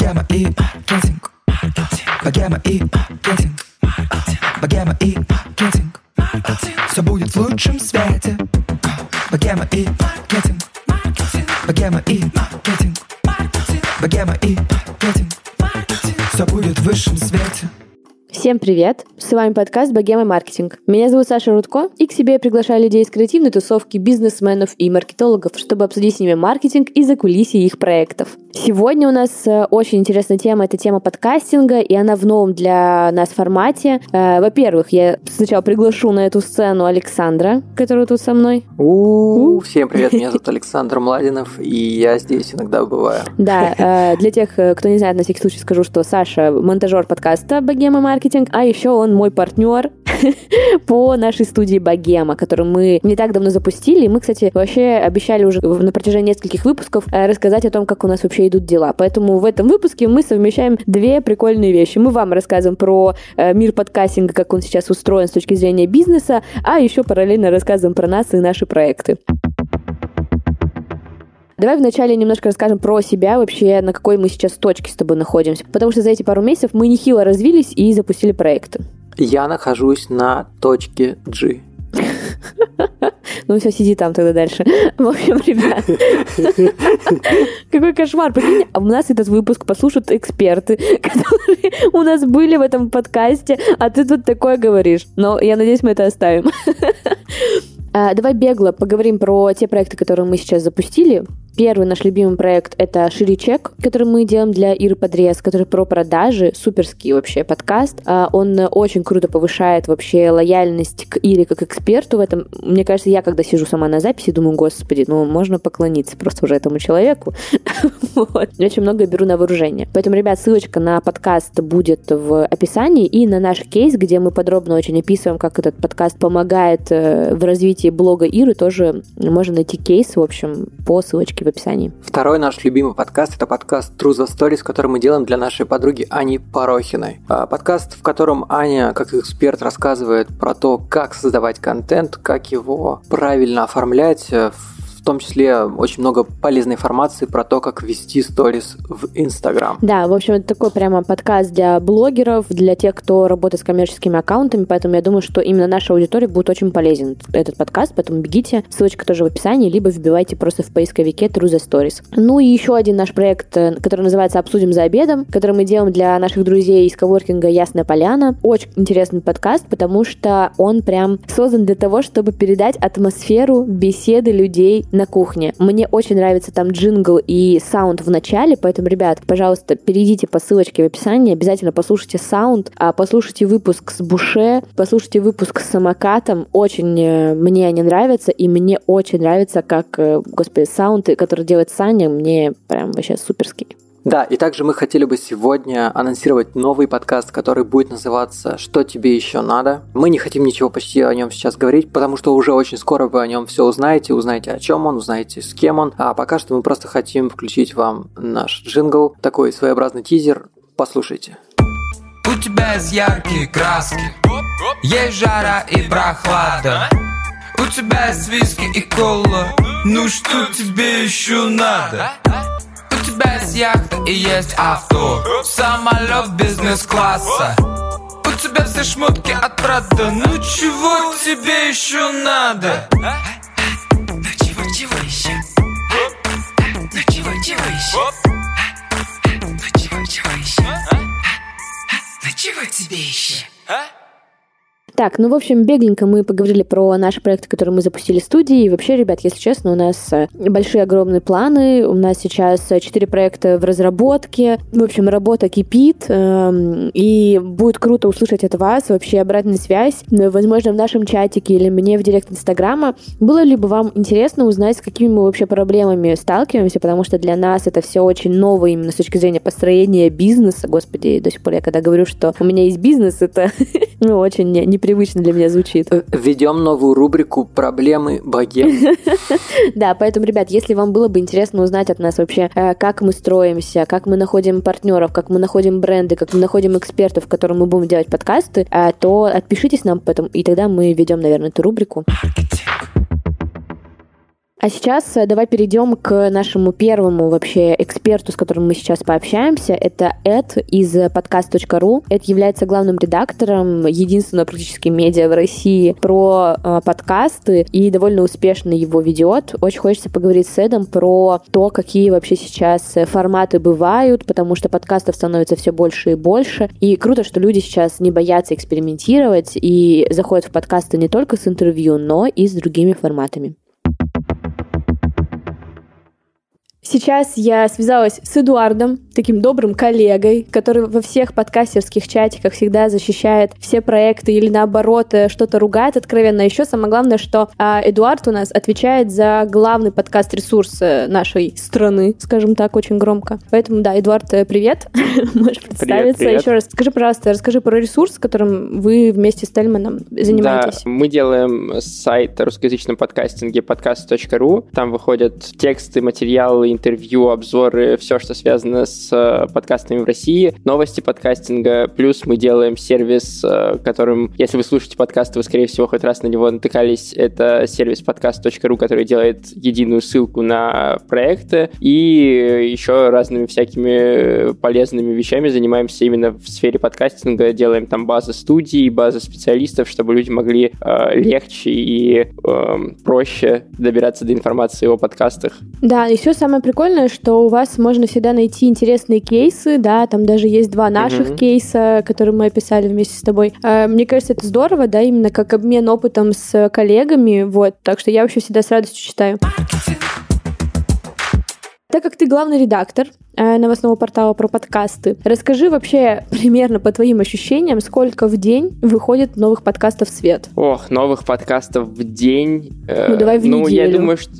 Богема и маркетинг. Богема и маркетинг. Богема и маркетинг. Все будет в лучшем свете. Богема и маркетинг. Богема и маркетинг. Богема и маркетинг. Все будет в высшем свете. Всем привет! С вами подкаст «Богема маркетинг». Меня зовут Саша Рудко, и к себе я приглашаю людей из креативной тусовки, бизнесменов и маркетологов, чтобы обсудить с ними маркетинг и закулисье их проектов. Сегодня у нас э, очень интересная тема, это тема подкастинга, и она в новом для нас формате. Э, во-первых, я сначала приглашу на эту сцену Александра, который тут со мной. У, всем привет, меня зовут Александр Младинов, и я здесь иногда бываю. Да, э, для тех, кто не знает, на всякий случай скажу, что Саша монтажер подкаста «Богема маркетинг», а еще он мой партнер по нашей студии «Богема», которую мы не так давно запустили. И мы, кстати, вообще обещали уже на протяжении нескольких выпусков рассказать о том, как у нас вообще вообще идут дела. Поэтому в этом выпуске мы совмещаем две прикольные вещи. Мы вам рассказываем про э, мир подкастинга, как он сейчас устроен с точки зрения бизнеса, а еще параллельно рассказываем про нас и наши проекты. Давай вначале немножко расскажем про себя, вообще на какой мы сейчас точке с тобой находимся. Потому что за эти пару месяцев мы нехило развились и запустили проекты. Я нахожусь на точке G. Ну все, сиди там тогда дальше. В общем, ребят, какой кошмар. Прикинь, а у нас этот выпуск послушают эксперты, которые у нас были в этом подкасте, а ты тут такое говоришь. Но я надеюсь, мы это оставим. А, давай бегло поговорим про те проекты, которые мы сейчас запустили. Первый наш любимый проект — это Ширичек, который мы делаем для Иры Подрез, который про продажи, суперский вообще подкаст. А, он очень круто повышает вообще лояльность к Ире как эксперту в этом. Мне кажется, я когда сижу сама на записи, думаю, господи, ну можно поклониться просто уже этому человеку. вот. Очень много беру на вооружение. Поэтому, ребят, ссылочка на подкаст будет в описании и на наш кейс, где мы подробно очень описываем, как этот подкаст помогает э, в развитии блога Иры, тоже можно найти кейс, в общем, по ссылочке в описании. Второй наш любимый подкаст – это подкаст True the Stories, который мы делаем для нашей подруги Ани Порохиной. А, подкаст, в котором Аня, как эксперт, рассказывает про то, как создавать контент, как его правильно оформлять э, в том числе очень много полезной информации про то, как вести сторис в Инстаграм. Да, в общем, это такой прямо подкаст для блогеров, для тех, кто работает с коммерческими аккаунтами, поэтому я думаю, что именно наша аудитория будет очень полезен этот подкаст, поэтому бегите, ссылочка тоже в описании, либо вбивайте просто в поисковике True the Stories. Ну и еще один наш проект, э, который называется «Обсудим за обедом», который мы делаем для наших друзей из коворкинга «Ясная поляна». Очень интересный подкаст, потому что он прям создан для того, чтобы передать атмосферу беседы людей на кухне. Мне очень нравится там джингл и саунд в начале, поэтому, ребят, пожалуйста, перейдите по ссылочке в описании, обязательно послушайте саунд, а послушайте выпуск с Буше, послушайте выпуск с самокатом. Очень э, мне они нравятся, и мне очень нравится, как, э, господи, саунд, который делает Саня, мне прям вообще суперский. Да, и также мы хотели бы сегодня анонсировать новый подкаст, который будет называться «Что тебе еще надо?». Мы не хотим ничего почти о нем сейчас говорить, потому что уже очень скоро вы о нем все узнаете, узнаете о чем он, узнаете с кем он. А пока что мы просто хотим включить вам наш джингл, такой своеобразный тизер. Послушайте. У тебя есть яркие краски, есть жара и прохлада. У тебя есть виски и кола, ну что тебе еще надо? Тебя есть яхта и есть авто Самолет бизнес-класса У тебя все шмотки от Прада Ну чего тебе еще надо? Ну чего, чего еще? Ну чего, чего еще? Ну чего, чего еще? Ну чего тебе еще? Так, ну, в общем, бегленько мы поговорили про наши проекты, которые мы запустили в студии. И вообще, ребят, если честно, у нас э, большие огромные планы. У нас сейчас э, четыре проекта в разработке. В общем, работа кипит. Эм, и будет круто услышать от вас вообще обратную связь. Возможно, в нашем чатике или мне в директ Инстаграма. Было ли бы вам интересно узнать, с какими мы вообще проблемами сталкиваемся, потому что для нас это все очень ново именно с точки зрения построения бизнеса. Господи, до сих пор я когда говорю, что у меня есть бизнес, это ну, очень неприятно непривычно для меня звучит. Введем новую рубрику «Проблемы богем». Да, поэтому, ребят, если вам было бы интересно узнать от нас вообще, э, как мы строимся, как мы находим партнеров, как мы находим бренды, как мы находим экспертов, которым мы будем делать подкасты, э, то отпишитесь нам потом, и тогда мы ведем, наверное, эту рубрику. А сейчас э, давай перейдем к нашему первому вообще эксперту, с которым мы сейчас пообщаемся. Это Эд из подкаст.ру. Эд является главным редактором единственного практически медиа в России про э, подкасты и довольно успешно его ведет. Очень хочется поговорить с Эдом про то, какие вообще сейчас э, форматы бывают, потому что подкастов становится все больше и больше. И круто, что люди сейчас не боятся экспериментировать и заходят в подкасты не только с интервью, но и с другими форматами. Сейчас я связалась с Эдуардом, таким добрым коллегой, который во всех подкастерских чатиках всегда защищает все проекты или наоборот э, что-то ругает откровенно. Еще самое главное, что а, Эдуард у нас отвечает за главный подкаст-ресурс э, нашей страны, скажем так, очень громко. Поэтому, да, Эдуард, э, привет. Можешь представиться. Привет, привет. Еще раз скажи, пожалуйста, расскажи про ресурс, которым вы вместе с Тельманом занимаетесь. Да, мы делаем сайт русскоязычном подкастинге подкаст.ру. Там выходят тексты, материалы, интервью, обзоры, все, что связано с э, подкастами в России, новости подкастинга, плюс мы делаем сервис, э, которым, если вы слушаете подкасты, вы, скорее всего, хоть раз на него натыкались, это сервис подкаст.ру, который делает единую ссылку на проекты, и еще разными всякими полезными вещами занимаемся именно в сфере подкастинга, делаем там базы студий, базы специалистов, чтобы люди могли э, легче и э, проще добираться до информации о подкастах. Да, еще самое прикольное, что у вас можно всегда найти интересные кейсы, да, там даже есть два наших mm-hmm. кейса, которые мы описали вместе с тобой. А, мне кажется, это здорово, да, именно как обмен опытом с коллегами, вот, так что я вообще всегда с радостью читаю. Так как ты главный редактор э, новостного портала про подкасты, расскажи вообще примерно по твоим ощущениям, сколько в день выходит новых подкастов в свет? Ох, новых подкастов в день. Э, ну, давай в ну, неделю. Я думаю, что,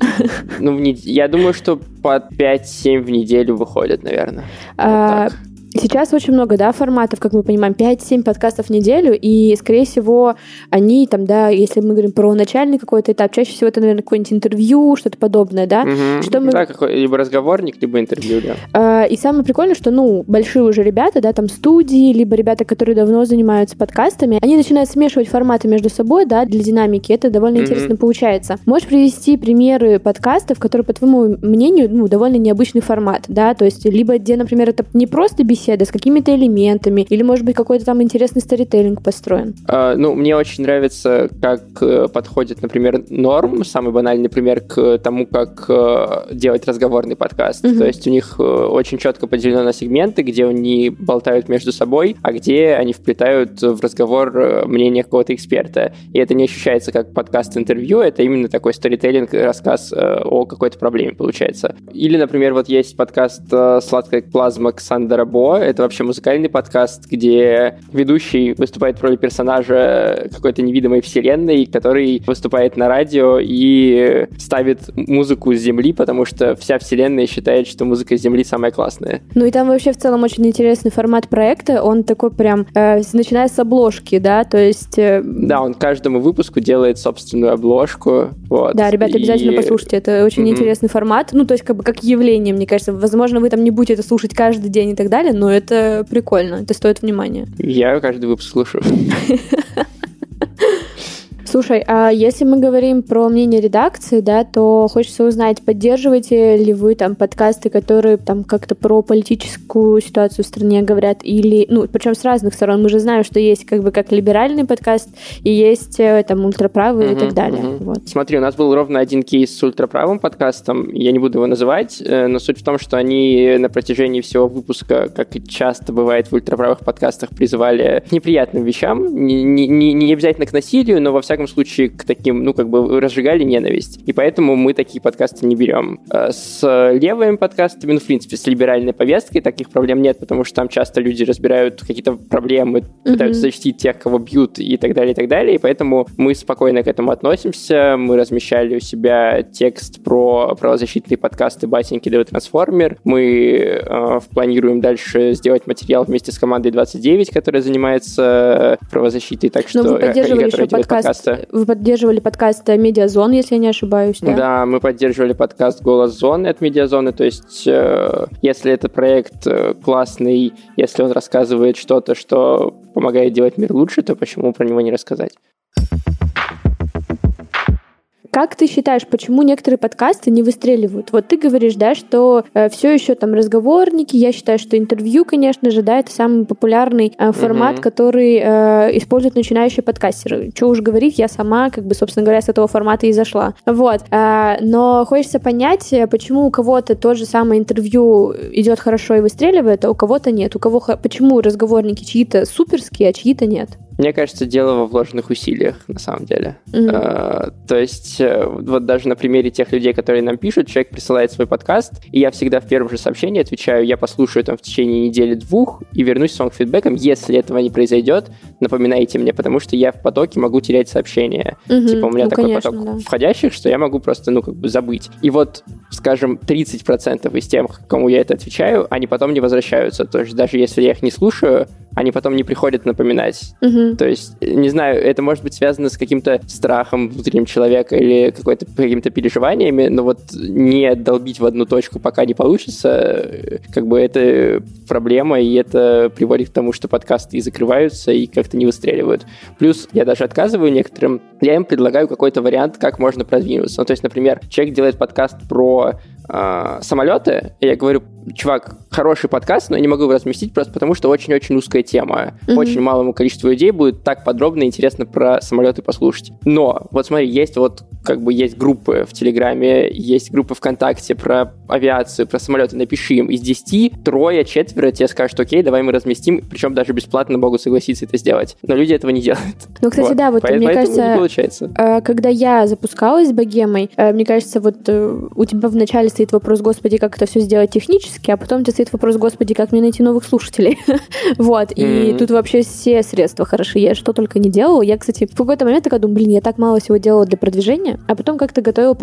ну, в нед... я думаю, что по 5-7 в неделю выходят, наверное. А, вот Сейчас очень много, да, форматов, как мы понимаем, 5-7 подкастов в неделю, и, скорее всего, они там, да, если мы говорим про начальный какой-то этап, чаще всего это, наверное, какое-нибудь интервью, что-то подобное, да? Угу. Что мы... Да, какой, либо разговорник, либо интервью, да. А, и самое прикольное, что, ну, большие уже ребята, да, там студии, либо ребята, которые давно занимаются подкастами, они начинают смешивать форматы между собой, да, для динамики, это довольно угу. интересно получается. Можешь привести примеры подкастов, которые, по твоему мнению, ну, довольно необычный формат, да, то есть либо где, например, это не просто беседа, беседа с какими-то элементами, или, может быть, какой-то там интересный сторителлинг построен? А, ну, мне очень нравится, как э, подходит, например, норм, самый банальный пример, к тому, как э, делать разговорный подкаст. Угу. То есть у них э, очень четко поделено на сегменты, где они болтают между собой, а где они вплетают в разговор мнение какого-то эксперта. И это не ощущается как подкаст-интервью, это именно такой сторителлинг, рассказ о какой-то проблеме получается. Или, например, вот есть подкаст «Сладкая плазма» Ксандера Бо, это вообще музыкальный подкаст, где ведущий выступает в роли персонажа какой-то невидимой вселенной, который выступает на радио и ставит музыку с Земли, потому что вся вселенная считает, что музыка с Земли самая классная. Ну и там вообще в целом очень интересный формат проекта. Он такой прям, э, начиная с обложки, да, то есть... Э... Да, он каждому выпуску делает собственную обложку. Вот. Да, ребята, обязательно и... послушайте. Это очень mm-hmm. интересный формат. Ну, то есть как бы как явление, мне кажется. Возможно, вы там не будете это слушать каждый день и так далее, но это прикольно, это стоит внимания. Я каждый выпуск слушаю. Слушай, а если мы говорим про мнение редакции, да, то хочется узнать, поддерживаете ли вы там подкасты, которые там как-то про политическую ситуацию в стране говорят, или, ну, причем с разных сторон. Мы же знаем, что есть как бы как либеральный подкаст, и есть э, там ультраправый uh-huh, и так далее. Uh-huh. Вот. Смотри, у нас был ровно один кейс с ультраправым подкастом, я не буду его называть, э, но суть в том, что они на протяжении всего выпуска, как и часто бывает в ультраправых подкастах, призывали к неприятным вещам, не, не, не обязательно к насилию, но во всяком всяком случае, к таким, ну, как бы разжигали ненависть. И поэтому мы такие подкасты не берем. А с левыми подкастами, ну, в принципе, с либеральной повесткой таких проблем нет, потому что там часто люди разбирают какие-то проблемы, mm-hmm. пытаются защитить тех, кого бьют и так далее, и так далее. И поэтому мы спокойно к этому относимся. Мы размещали у себя текст про правозащитные подкасты «Батеньки Дэвид Трансформер». Мы э, планируем дальше сделать материал вместе с командой 29, которая занимается правозащитой. Так что, Но вы поддерживали еще подкаст подкаста. Вы поддерживали подкаст Медиазон, если я не ошибаюсь, да? Да, мы поддерживали подкаст Голос Зоны от Медиазоны. То есть, э, если этот проект э, классный, если он рассказывает что-то, что помогает делать мир лучше, то почему про него не рассказать? Как ты считаешь, почему некоторые подкасты не выстреливают? Вот ты говоришь, да, что э, все еще там разговорники, я считаю, что интервью, конечно же, да, это самый популярный э, формат, mm-hmm. который э, используют начинающие подкастеры. Что уж говорить, я сама, как бы, собственно говоря, с этого формата и зашла. Вот. Э, но хочется понять, э, почему у кого-то то же самое интервью идет хорошо и выстреливает, а у кого-то нет. У кого почему разговорники чьи-то суперские, а чьи-то нет? Мне кажется, дело во вложенных усилиях, на самом деле. Mm-hmm. А, то есть, э, вот даже на примере тех людей, которые нам пишут, человек присылает свой подкаст, и я всегда в первом же сообщении отвечаю, я послушаю там в течение недели-двух и вернусь с вам фидбэком. Если этого не произойдет, напоминайте мне, потому что я в потоке могу терять сообщения. Mm-hmm. Типа у меня ну, такой конечно, поток да. входящих, что я могу просто, ну, как бы забыть. И вот, скажем, 30% из тех, кому я это отвечаю, они потом не возвращаются. То есть даже если я их не слушаю, они потом не приходят напоминать. Угу. То есть, не знаю, это может быть связано с каким-то страхом внутренним человека или какой-то, какими-то переживаниями, но вот не долбить в одну точку, пока не получится, как бы это проблема, и это приводит к тому, что подкасты и закрываются, и как-то не выстреливают. Плюс я даже отказываю некоторым, я им предлагаю какой-то вариант, как можно продвинуться. Ну, то есть, например, человек делает подкаст про э, самолеты, и я говорю, чувак, хороший подкаст, но я не могу его разместить просто потому, что очень-очень узкая тема. Mm-hmm. Очень малому количеству людей будет так подробно и интересно про самолеты послушать. Но, вот смотри, есть вот как бы есть группы в Телеграме, есть группы ВКонтакте про авиацию, про самолеты, напиши им. Из 10 трое, четверо тебе скажут, окей, давай мы разместим, причем даже бесплатно могут согласиться это сделать. Но люди этого не делают. Ну, кстати, вот. да, вот Поэтому мне кажется, получается. Э, когда я запускалась с богемой, э, мне кажется, вот э, у тебя вначале стоит вопрос, господи, как это все сделать технически, а потом у тебя стоит вопрос, господи, как мне найти новых слушателей. вот, и тут вообще все средства хороши. Я что только не делала. Я, кстати, в какой-то момент такая думаю, блин, я так мало всего делала для продвижения, а потом как-то готовила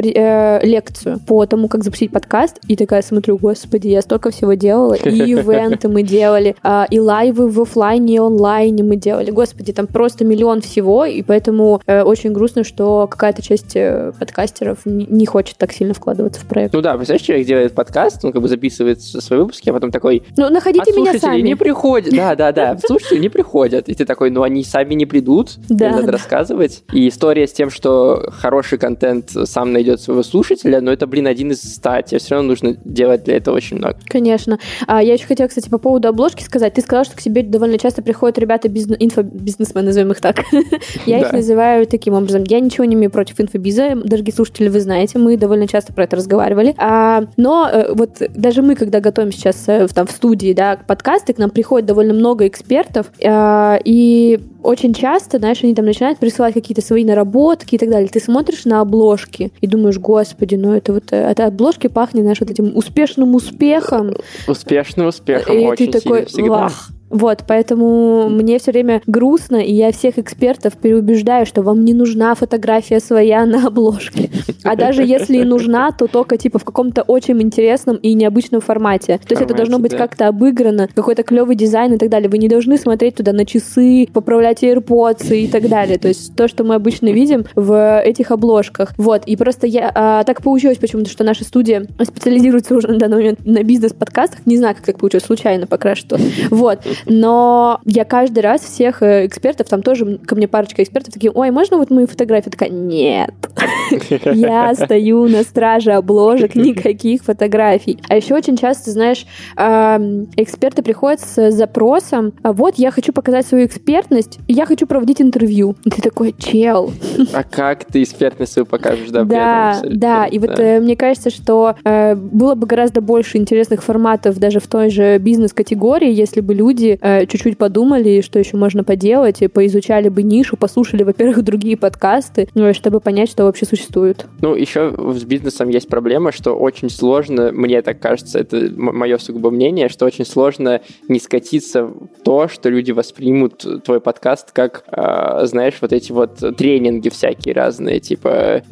лекцию по тому, как запустить подкаст, и такая смотрю, господи, я столько всего делала, и ивенты мы делали, а, и лайвы в офлайне и онлайне мы делали. Господи, там просто миллион всего, и поэтому э, очень грустно, что какая-то часть э, подкастеров не хочет так сильно вкладываться в проект. Ну да, представляешь, человек делает подкаст, он как бы записывает свои выпуски, а потом такой... Ну, находите меня сами. не приходят. Да, да, да. Слушатели не приходят. И ты такой, ну, они сами не придут. Да. надо рассказывать. И история с тем, что хороший контент сам найдет своего слушателя, но это, блин, один из ста. Тебе все равно нужно делать для этого очень много. Конечно. А, я еще хотела, кстати, по поводу обложки сказать. Ты сказал, что к себе довольно часто приходят ребята бизнес, инфобизнесмены, назовем их так. Я их называю таким образом. Я ничего не имею против инфобиза. Дорогие слушатели, вы знаете, мы довольно часто про это разговаривали. А, но э, вот даже мы, когда готовим сейчас э, там в студии, да, подкасты, к нам приходит довольно много экспертов, а, и очень часто, знаешь, они там начинают присылать какие-то свои наработки и так далее. Ты смотришь на обложки и думаешь, господи, ну это вот, от обложки пахнет, знаешь, вот этим успешным успехом. Успешным успехом, и очень ты такой, всегда. Вах, вот, поэтому мне все время грустно, и я всех экспертов переубеждаю, что вам не нужна фотография своя на обложке. А даже если и нужна, то только типа в каком-то очень интересном и необычном формате. То есть это должно быть как-то обыграно, какой-то клевый дизайн и так далее. Вы не должны смотреть туда на часы, поправлять AirPods и так далее. То есть то, что мы обычно видим в этих обложках. Вот, и просто я а, так получилось почему-то, что наша студия специализируется уже на данный момент на бизнес-подкастах. Не знаю, как так получилось, случайно пока что. Вот. Но я каждый раз всех э, экспертов, там тоже ко мне парочка экспертов такие, ой, можно вот мою фотографию? Такая, нет. Я стою на страже обложек, никаких фотографий. А еще очень часто, знаешь, эксперты приходят с запросом, а вот я хочу показать свою экспертность, я хочу проводить интервью. И ты такой, чел. А как ты экспертность свою покажешь, да? Да, да. И вот э, мне кажется, что э, было бы гораздо больше интересных форматов даже в той же бизнес-категории, если бы люди люди э, чуть-чуть подумали, что еще можно поделать, и поизучали бы нишу, послушали, во-первых, другие подкасты, ну, чтобы понять, что вообще существует. Ну, еще с бизнесом есть проблема, что очень сложно, мне так кажется, это мое сугубо мнение, что очень сложно не скатиться в то, что люди воспримут твой подкаст как, э, знаешь, вот эти вот тренинги всякие разные, типа,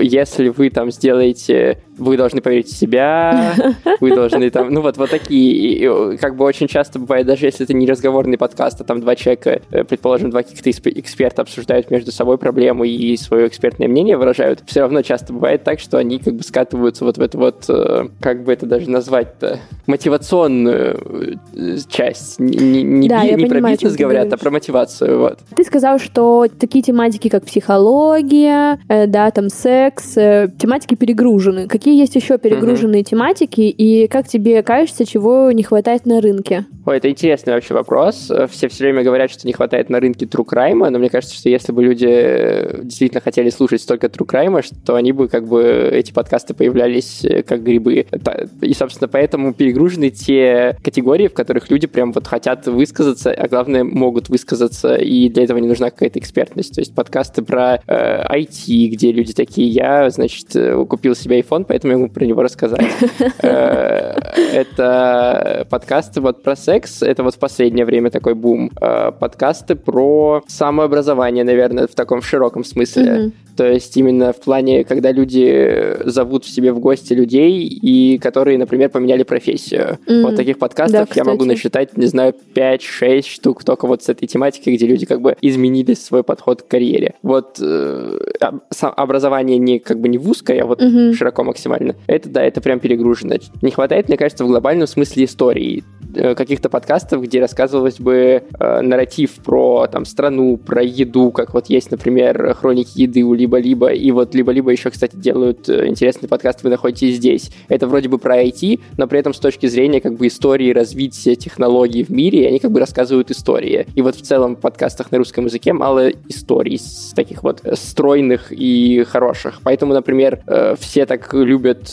если вы там сделаете вы должны поверить в себя, вы должны там, ну вот, вот такие, и, как бы очень часто бывает, даже если если это не разговорный подкаст, а там два человека, э, предположим, два каких-то эксперта обсуждают между собой проблему и свое экспертное мнение выражают, все равно часто бывает так, что они как бы скатываются вот в эту вот, э, как бы это даже назвать-то, мотивационную э, часть. Не, не, Да, би- я не про понимаю, о чем бизнес говорят, а говоришь. про мотивацию. Вот. Ты сказал, что такие тематики, как психология, э, да, там секс, э, тематики перегружены. Какие есть еще перегруженные тематики, и как тебе кажется, чего не хватает на рынке? Ой, это интересный вообще вопрос. Все все время говорят, что не хватает на рынке true crime, но мне кажется, что если бы люди э, действительно хотели слушать столько true crime, что они бы как бы эти подкасты появлялись э, как грибы. И, собственно, поэтому перегружены те категории, в которых люди прям вот хотят высказаться, а главное, могут высказаться, и для этого не нужна какая-то экспертность. То есть подкасты про э, IT, где люди такие, я, значит, э, купил себе iPhone, поэтому я могу про него рассказать. Э, Это подкасты вот про секс, это вот последнее время такой бум. Э, Подкасты про самообразование, наверное, в таком широком смысле. Мгм. То есть именно в плане, когда люди зовут в себе в гости людей, и которые, например, поменяли профессию. Мгм. Вот таких подкастов Да, я могу насчитать, не знаю, 5-6 штук только вот с этой тематикой, где люди как бы изменили свой подход к карьере. Вот э, образование не как бы не в узкое, а вот Мгм. широко максимально. Это да, это прям перегружено. Не хватает, мне кажется, в глобальном смысле истории э, каких-то подкастов, где рассказывалось бы э, нарратив про там страну, про еду, как вот есть, например, хроники еды у либо-либо, и вот либо-либо еще, кстати, делают э, интересный подкаст, вы находитесь здесь. Это вроде бы про IT, но при этом с точки зрения как бы истории развития технологий в мире, они как бы рассказывают истории. И вот в целом в подкастах на русском языке мало историй с таких вот э, стройных и хороших. Поэтому, например, э, все так любят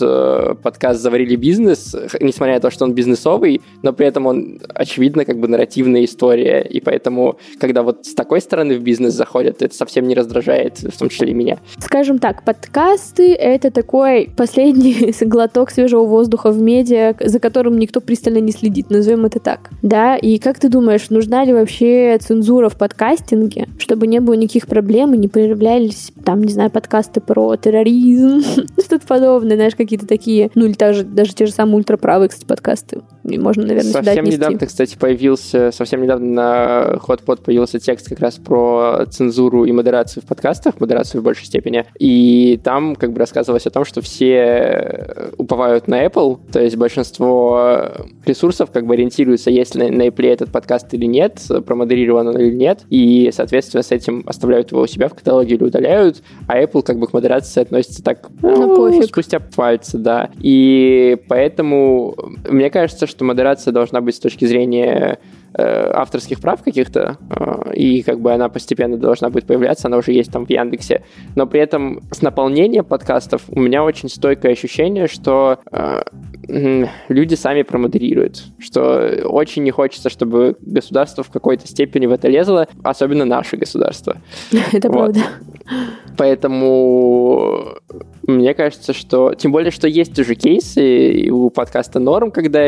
подкаст «Заварили бизнес», несмотря на то, что он бизнесовый, но при этом он, очевидно, как бы нарративная история. И поэтому, когда вот с такой стороны в бизнес заходят, это совсем не раздражает, в том числе и меня. Скажем так, подкасты — это такой последний глоток свежего воздуха в медиа, за которым никто пристально не следит, назовем это так. Да, и как ты думаешь, нужна ли вообще цензура в подкастинге, чтобы не было никаких проблем и не появлялись там, не знаю, подкасты про терроризм, что-то подобное, знаешь, какие-то такие, ну или даже, даже те же самые ультраправые, кстати, подкасты. Можно, наверное, сюда Совсем отнести. недавно, кстати, появился, совсем недавно на HotPod появился текст как раз про цензуру и модерацию в подкастах, модерацию в большей степени. И там как бы рассказывалось о том, что все э, уповают на Apple, то есть большинство ресурсов как бы ориентируются, есть ли на Apple этот подкаст или нет, промодерирован он или нет, и, соответственно, с этим оставляют его у себя в каталоге или удаляют, а Apple как бы к модерации относится так, Ну, ну, пофиг. спустя пальцы, да. И поэтому мне кажется, что модерация должна быть с точки зрения э, авторских прав каких-то, э, и как бы она постепенно должна будет появляться, она уже есть там в Яндексе. Но при этом с наполнением подкастов у меня очень стойкое ощущение, что э, люди сами промодерируют, что очень не хочется, чтобы государство в какой-то степени в это лезло, особенно наше государство. Это Вот. правда. Поэтому мне кажется, что... Тем более, что есть уже кейсы у подкаста «Норм», когда...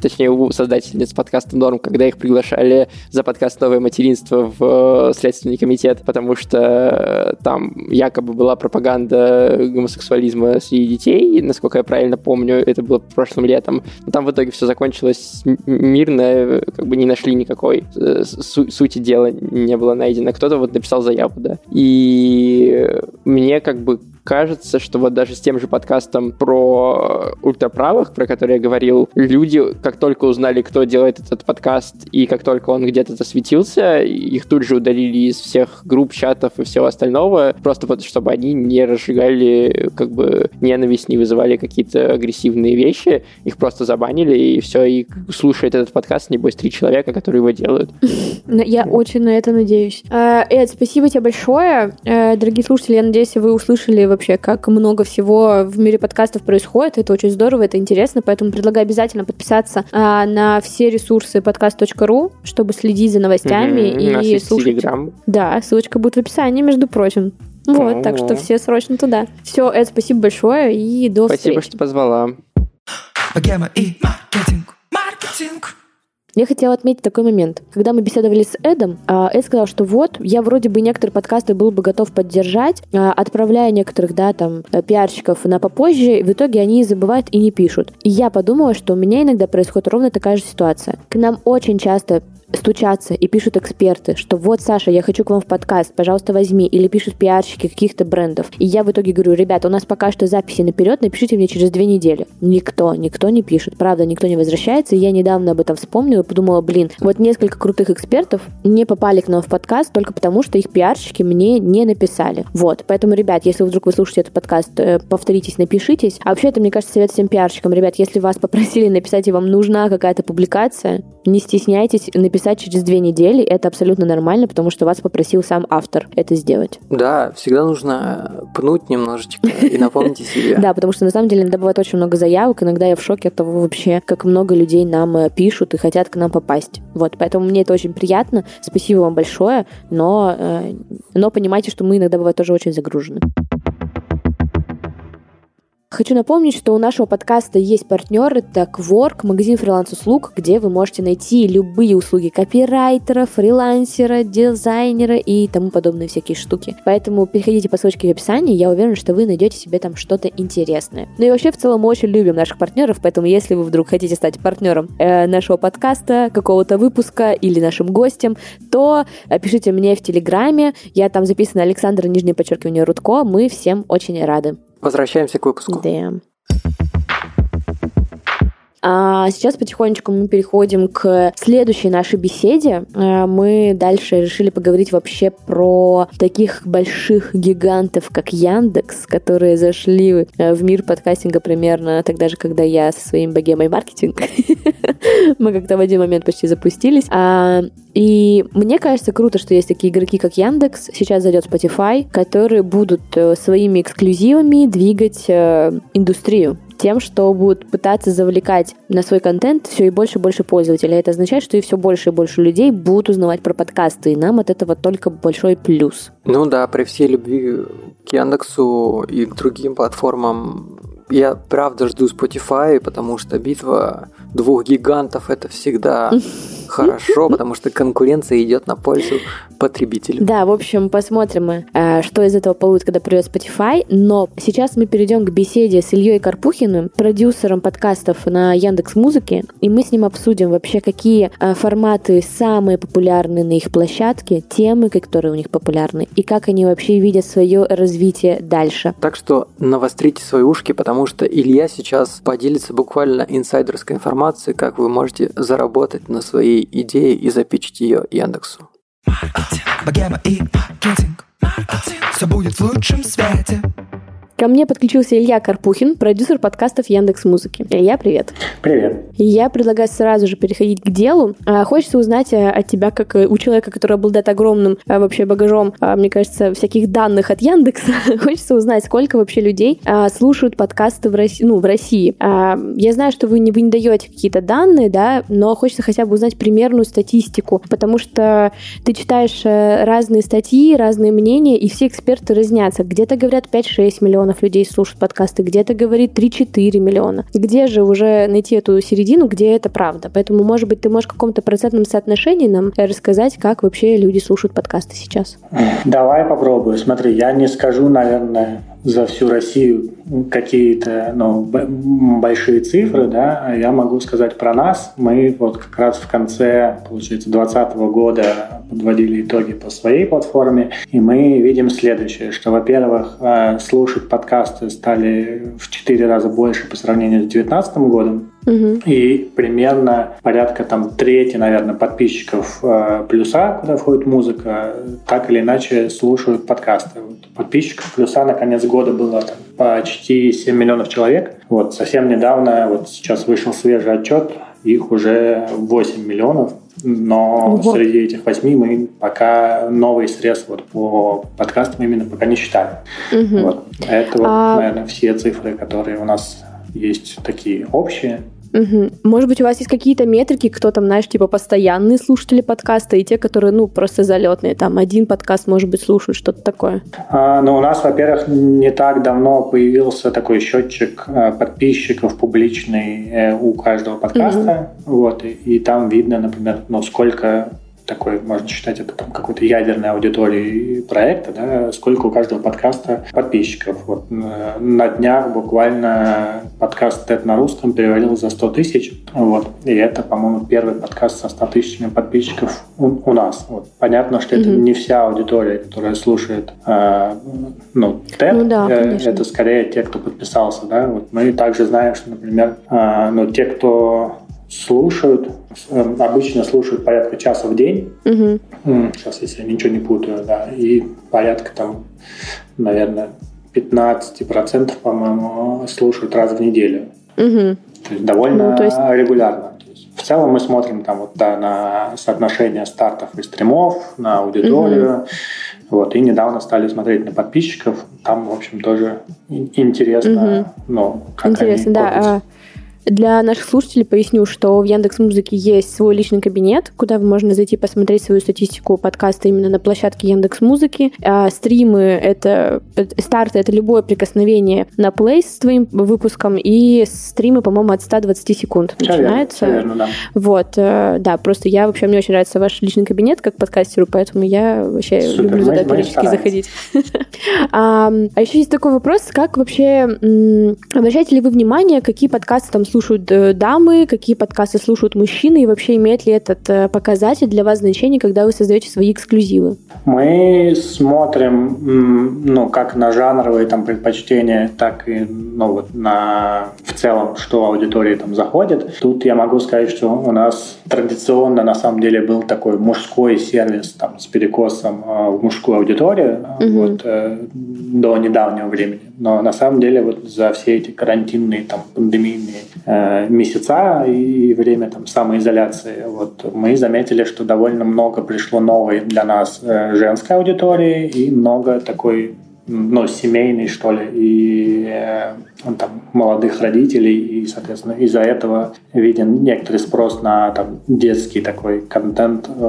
Точнее, у создательниц подкаста «Норм», когда их приглашали за подкаст «Новое материнство» в э, Следственный комитет, потому что э, там якобы была пропаганда гомосексуализма среди детей, насколько я правильно помню, это было прошлым летом. Но там в итоге все закончилось мирно, э, как бы не нашли никакой су- сути дела, не было найдено. Кто-то вот написал заяву, да. И мне как бы кажется, что вот даже с тем же подкастом про ультраправых, про который я говорил, люди, как только узнали, кто делает этот подкаст, и как только он где-то засветился, их тут же удалили из всех групп, чатов и всего остального, просто потому, чтобы они не разжигали как бы ненависть, не вызывали какие-то агрессивные вещи, их просто забанили, и все, и слушает этот подкаст, небось, три человека, которые его делают. Но Я очень на это надеюсь. Э, Эд, спасибо тебе большое. Э, Дорогие слушатели, я надеюсь, вы услышали вообще, как много всего в мире подкастов происходит. Это очень здорово, это интересно, поэтому предлагаю обязательно подписаться а, на все ресурсы podcast.ru, чтобы следить за новостями нас и слушать. Телеграм. Да, ссылочка будет в описании, между прочим. Вот, так что все срочно туда. Все, Эд, спасибо большое и до Спасибо, встречи. что позвала. Богема и маркетинг, маркетинг. Я хотела отметить такой момент. Когда мы беседовали с Эдом, а, Эд сказал, что вот, я вроде бы некоторые подкасты был бы готов поддержать, а, отправляя некоторых, да, там, э, пиарщиков на попозже, в итоге они забывают и не пишут. И я подумала, что у меня иногда происходит ровно такая же ситуация. К нам очень часто стучатся и пишут эксперты, что вот, Саша, я хочу к вам в подкаст, пожалуйста, возьми, или пишут пиарщики каких-то брендов. И я в итоге говорю, ребята, у нас пока что записи наперед, напишите мне через две недели. Никто, никто не пишет, правда, никто не возвращается. И я недавно об этом вспомнила и подумала, блин, вот несколько крутых экспертов не попали к нам в подкаст только потому, что их пиарщики мне не написали. Вот, поэтому, ребят, если вдруг вы слушаете этот подкаст, э, повторитесь, напишитесь. А вообще, это, мне кажется, совет всем пиарщикам. Ребят, если вас попросили написать и вам нужна какая-то публикация, не стесняйтесь написать через две недели. Это абсолютно нормально, потому что вас попросил сам автор это сделать. Да, всегда нужно пнуть немножечко и напомнить о себе. Да, потому что на самом деле иногда бывает очень много заявок, иногда я в шоке от того вообще, как много людей нам э, пишут и хотят к нам попасть. Вот, поэтому мне это очень приятно. Спасибо вам большое, но, э, но понимайте, что мы иногда бывает тоже очень загружены. Хочу напомнить, что у нашего подкаста есть партнер, это Quark, магазин фриланс-услуг, где вы можете найти любые услуги копирайтера, фрилансера, дизайнера и тому подобные всякие штуки. Поэтому переходите по ссылочке в описании, я уверена, что вы найдете себе там что-то интересное. Ну и вообще в целом мы очень любим наших партнеров, поэтому если вы вдруг хотите стать партнером э, нашего подкаста, какого-то выпуска или нашим гостем, то пишите мне в Телеграме, я там записана Александра, нижнее подчеркивание, Рудко, мы всем очень рады. Возвращаемся к выпуску. Да. А сейчас потихонечку мы переходим к следующей нашей беседе. Э, мы дальше решили поговорить вообще про таких больших гигантов, как Яндекс, которые зашли э, в мир подкастинга примерно тогда же, когда я со своим богемой маркетинг. Мы как-то в один момент почти запустились. А, и мне кажется круто, что есть такие игроки, как Яндекс, сейчас зайдет Spotify, которые будут э, своими эксклюзивами двигать индустрию тем, что будут пытаться завлекать на свой контент все и больше и больше пользователей. Это означает, что и все больше и больше людей будут узнавать про подкасты, и нам от этого только большой плюс. Ну да, при всей любви к Яндексу и к другим платформам я правда жду Spotify, потому что битва двух гигантов это всегда хорошо, потому что конкуренция идет на пользу потребителю. Да, в общем, посмотрим э, что из этого получится, когда придет Spotify. Но сейчас мы перейдем к беседе с Ильей Карпухиным, продюсером подкастов на Яндекс Музыке, и мы с ним обсудим вообще, какие э, форматы самые популярные на их площадке, темы, которые у них популярны, и как они вообще видят свое развитие дальше. Так что навострите свои ушки, потому что Илья сейчас поделится буквально инсайдерской информацией, как вы можете заработать на своей идее и запичить ее Яндексу. Все будет в лучшем свете. Ко мне подключился Илья Карпухин, продюсер подкастов Яндекс Музыки. Илья, привет. Привет. Я предлагаю сразу же переходить к делу. А, хочется узнать э, от тебя, как у человека, который обладает огромным а, вообще багажом, а, мне кажется, всяких данных от Яндекса. хочется узнать, сколько вообще людей слушают подкасты в России. Ну, в России. Я знаю, что вы не, вы не даете какие-то данные, да, но хочется хотя бы узнать примерную статистику, потому что ты читаешь э, разные статьи, разные мнения, и все эксперты разнятся. Где-то говорят 5-6 миллионов миллионов людей слушают подкасты, где-то говорит 3-4 миллиона. Где же уже найти эту середину, где это правда? Поэтому, может быть, ты можешь в каком-то процентном соотношении нам рассказать, как вообще люди слушают подкасты сейчас? Давай попробую. Смотри, я не скажу, наверное, за всю Россию какие-то ну, большие цифры, да, я могу сказать про нас. Мы вот как раз в конце, получается, 2020 года подводили итоги по своей платформе, и мы видим следующее, что, во-первых, э, слушать подкасты стали в 4 раза больше по сравнению с 2019 годом, Угу. И примерно порядка там трети, наверное, подписчиков э, плюса, куда входит музыка, так или иначе слушают подкасты. Вот, подписчиков плюса на конец года было там, почти 7 миллионов человек. Вот совсем недавно, вот сейчас вышел свежий отчет, их уже 8 миллионов. Но Ого. среди этих восьми мы пока новый срез вот по подкастам именно пока не считали. Угу. Вот. Это, вот, а... наверное, все цифры, которые у нас есть такие общие. Угу. Может быть, у вас есть какие-то метрики, кто там, знаешь, типа постоянные слушатели подкаста и те, которые, ну, просто залетные, там, один подкаст, может быть, слушают, что-то такое? А, ну, у нас, во-первых, не так давно появился такой счетчик э, подписчиков публичный э, у каждого подкаста, угу. вот, и, и там видно, например, ну, сколько такой, можно считать это там какой-то ядерной аудиторией проекта, да, сколько у каждого подкаста подписчиков. Вот на днях буквально подкаст TED на русском перевалил за 100 тысяч, вот, и это, по-моему, первый подкаст со 100 тысячами подписчиков у, у нас. Вот. Понятно, что mm-hmm. это не вся аудитория, которая слушает э, ну, TED, ну, да, э, это скорее те, кто подписался, да, вот мы также знаем, что, например, э, ну, те, кто слушают, э, обычно слушают порядка часа в день. Угу. Сейчас, если я ничего не путаю, да, и порядка там, наверное, 15%, по-моему, слушают раз в неделю. Угу. То есть довольно ну, то есть... регулярно. в целом мы смотрим там вот, да, на соотношение стартов и стримов, на аудиторию. Угу. Вот, и недавно стали смотреть на подписчиков. Там, в общем, тоже интересно. Угу. Ну, как интересно, они да. Для наших слушателей поясню, что в Яндекс Музыке есть свой личный кабинет, куда вы можно зайти посмотреть свою статистику подкаста именно на площадке Яндекс Музыки. А стримы это старты это любое прикосновение на плей с твоим выпуском и стримы, по-моему, от 120 секунд начинается. Верно, да. Вот, э, да, просто я вообще мне очень нравится ваш личный кабинет как подкастеру, поэтому я вообще Супер, люблю туда периодически заходить. а еще есть такой вопрос, как вообще обращаете ли вы внимание, какие подкасты там слушают э, дамы, какие подкасты слушают мужчины, и вообще имеет ли этот э, показатель для вас значение, когда вы создаете свои эксклюзивы? Мы смотрим, ну, как на жанровые там предпочтения, так и, ну, вот на в целом, что аудитории там заходит. Тут я могу сказать, что у нас традиционно на самом деле был такой мужской сервис там с перекосом э, в мужскую аудиторию угу. вот, э, до недавнего времени. Но на самом деле вот за все эти карантинные там пандемийные Э, месяца и время там самоизоляции, вот мы заметили, что довольно много пришло новой для нас э, женской аудитории и много такой ну, семейный, что ли, и э, там, молодых родителей, и, соответственно, из-за этого виден некоторый спрос на там, детский такой контент э,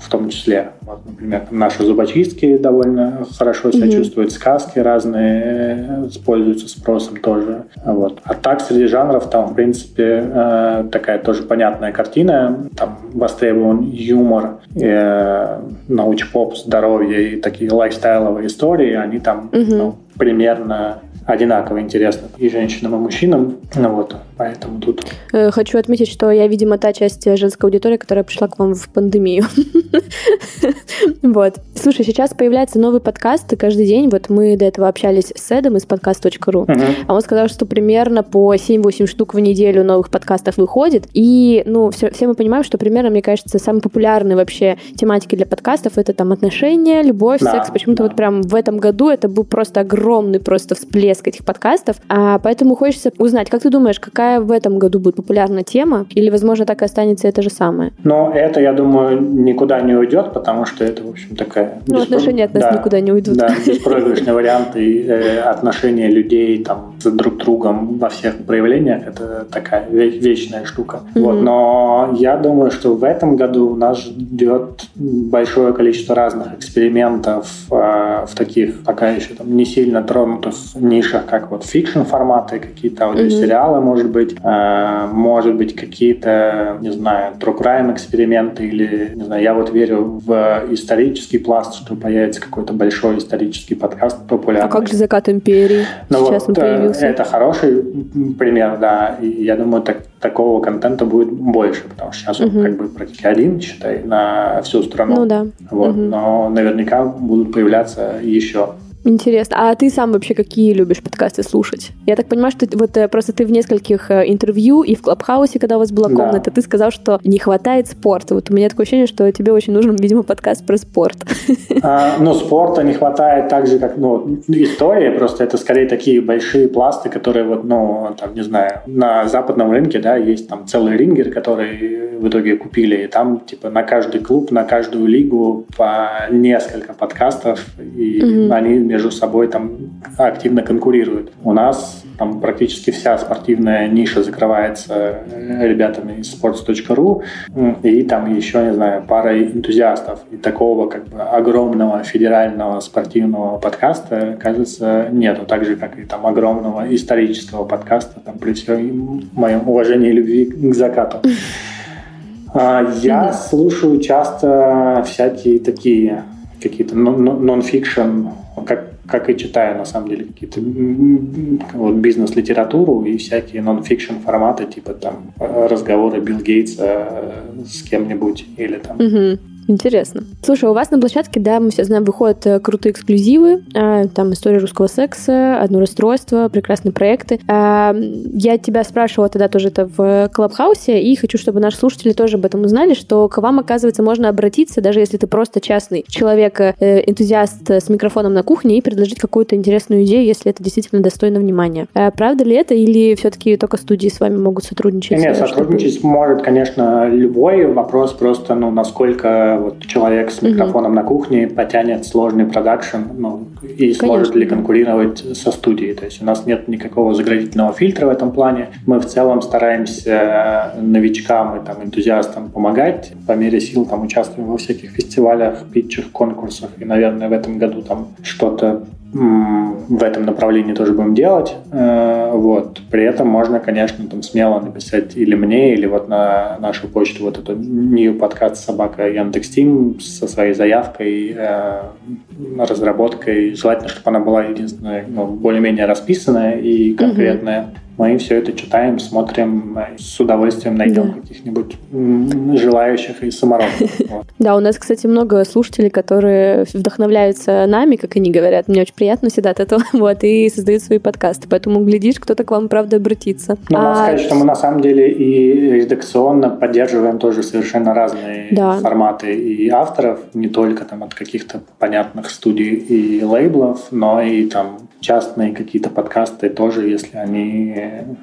в том числе. Вот, например, там, наши зубочистки довольно хорошо себя mm-hmm. чувствуют, сказки разные э, используются спросом тоже. Вот. А так, среди жанров, там, в принципе, э, такая тоже понятная картина. Там востребован юмор, э, научпоп, здоровье и такие лайфстайловые истории, они там угу. ну, примерно одинаково интересно и женщинам, и мужчинам. Ну, вот, поэтому тут... Э, хочу отметить, что я, видимо, та часть женской аудитории, которая пришла к вам в пандемию. Вот. Слушай, сейчас появляется новый подкаст, и каждый день, вот мы до этого общались с Эдом из подкаст.ру, а он сказал, что примерно по 7-8 штук в неделю новых подкастов выходит, и, ну, все, все мы понимаем, что примерно, мне кажется, самые популярные вообще тематики для подкастов это там отношения, любовь, секс. Почему-то вот прям в этом году это был просто огромный просто всплеск этих подкастов, а поэтому хочется узнать, как ты думаешь, какая в этом году будет популярна тема, или, возможно, так и останется это же самое? Но это, я думаю, никуда не уйдет, потому что это, в общем, такая... Ну, беспро... отношения от нас да, никуда не уйдут. Да, беспроигрышный вариант и э, отношения людей там с друг другом во всех проявлениях, это такая вечная штука. Mm-hmm. Вот, но я думаю, что в этом году нас ждет большое количество разных экспериментов э, в таких пока еще там не сильно тронутых нишах, как вот fiction форматы, какие-то аудиосериалы, mm-hmm. может быть, э, может быть какие-то, не знаю, true эксперименты или, не знаю, я вот верю в исторический пласт, что появится какой-то большой исторический подкаст популярный. А как же «Закат империи»? Ну, Сейчас вот, он появился. Это хороший пример, да, и я думаю, так, такого контента будет больше, потому что сейчас угу. он как бы практически один, считай, на всю страну. Ну да. Вот, угу. Но наверняка будут появляться еще. Интересно. А ты сам вообще какие любишь подкасты слушать? Я так понимаю, что вот э, просто ты в нескольких э, интервью и в Клабхаусе, когда у вас была комната, да. ты сказал, что не хватает спорта. Вот у меня такое ощущение, что тебе очень нужен, видимо, подкаст про спорт. А, ну, спорта не хватает так же, как, ну, истории, просто это скорее такие большие пласты, которые вот, ну, там, не знаю, на западном рынке, да, есть там целый рингер, который в итоге купили, и там, типа, на каждый клуб, на каждую лигу по несколько подкастов, и mm-hmm. они между собой там активно конкурируют. У нас там практически вся спортивная ниша закрывается э, ребятами из sports.ru и там еще, не знаю, пара энтузиастов. И такого как бы огромного федерального спортивного подкаста, кажется, нету. Так же, как и там огромного исторического подкаста, там при всем моем уважении и любви к закату. А, я слушаю часто всякие такие какие-то нон-фикшн, как, как и читаю, на самом деле, какие-то вот, бизнес-литературу и всякие нон-фикшн форматы, типа там разговоры Билл Гейтса э, с кем-нибудь или там угу. Интересно. Слушай, у вас на площадке, да, мы все знаем, выходят э, крутые эксклюзивы, э, там история русского секса, одно расстройство, прекрасные проекты. Э, я тебя спрашивала тогда тоже это в Клабхаусе, и хочу, чтобы наши слушатели тоже об этом узнали, что к вам, оказывается, можно обратиться, даже если ты просто частный человек, энтузиаст с микрофоном на кухне, и предложить какую-то интересную идею, если это действительно достойно внимания. Правда ли это, или все-таки только студии с вами могут сотрудничать? Нет, сотрудничать чтобы... может, конечно, любой. Вопрос просто, ну, насколько вот человек с микрофоном угу. на кухне потянет сложный продакшн ну, и Конечно. сможет ли конкурировать со студией. То есть у нас нет никакого заградительного фильтра в этом плане. Мы в целом стараемся новичкам и там, энтузиастам помогать. По мере сил там, участвуем во всяких фестивалях, питчах, конкурсах. И, наверное, в этом году там что-то в этом направлении тоже будем делать. Э, вот. При этом можно, конечно, там смело написать или мне, или вот на нашу почту вот эту new подкаст собака Яндекс.Тим со своей заявкой, э, разработкой. Желательно, чтобы она была единственная, ну, более-менее расписанная и конкретная. Mm-hmm мы все это читаем, смотрим, с удовольствием найдем да. каких-нибудь желающих и самородков. Да, у нас, кстати, много слушателей, которые вдохновляются нами, как они говорят. Мне очень приятно всегда от этого, вот, и создают свои подкасты. Поэтому, глядишь, кто-то к вам, правда, обратится. Ну, надо а сказать, что мы на самом деле и редакционно поддерживаем тоже совершенно разные форматы и авторов, не только там от каких-то понятных студий и лейблов, но и там частные какие-то подкасты тоже, если они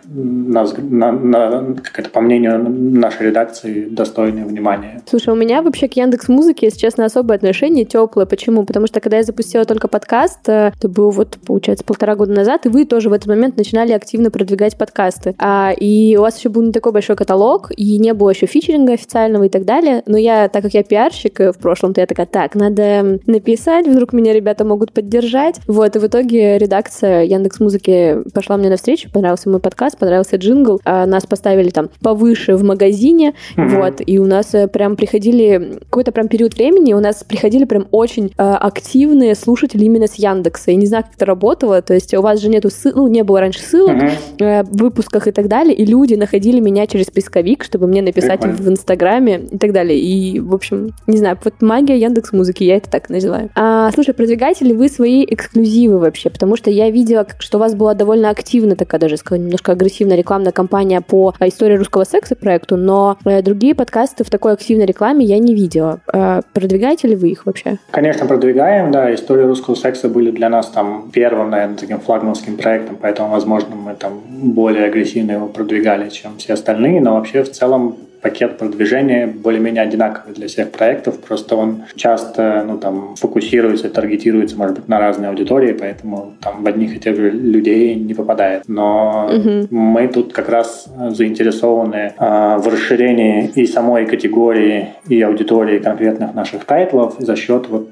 нас, на, на, как это, по мнению нашей редакции, достойны внимания. Слушай, у меня вообще к Яндекс Музыке, если честно, особое отношение теплое. Почему? Потому что когда я запустила только подкаст, э, это было вот, получается, полтора года назад, и вы тоже в этот момент начинали активно продвигать подкасты. А, и у вас еще был не такой большой каталог, и не было еще фичеринга официального и так далее. Но я, так как я пиарщик э, в прошлом, то я такая, так, надо написать, вдруг меня ребята могут поддержать. Вот, и в итоге редакция Яндекс Музыки пошла мне навстречу, понравился мой подкаст, понравился джингл, а нас поставили там повыше в магазине, mm-hmm. вот, и у нас э, прям приходили, какой-то прям период времени у нас приходили прям очень э, активные слушатели именно с Яндекса. Я не знаю, как это работало, то есть у вас же нету ссылок, ну, не было раньше ссылок mm-hmm. э, в выпусках и так далее, и люди находили меня через поисковик, чтобы мне написать Прикольно. в Инстаграме и так далее. И, в общем, не знаю, вот магия Яндекс Музыки, я это так называю. А, слушай, продвигаете ли вы свои эксклюзивы вообще? Потому что я видела, что у вас была довольно активна такая даже, скажем, немножко агрессивная рекламная кампания по а, истории русского секса проекту, но э, другие подкасты в такой активной рекламе я не видела. Э, продвигаете ли вы их вообще? Конечно, продвигаем, да. Истории русского секса были для нас там первым, наверное, таким флагманским проектом, поэтому, возможно, мы там более агрессивно его продвигали, чем все остальные, но вообще в целом пакет продвижения более-менее одинаковый для всех проектов, просто он часто ну, там, фокусируется, таргетируется, может быть, на разные аудитории, поэтому там в одних и тех же людей не попадает. Но угу. мы тут как раз заинтересованы э, в расширении и самой категории, и аудитории конкретных наших тайтлов за счет вот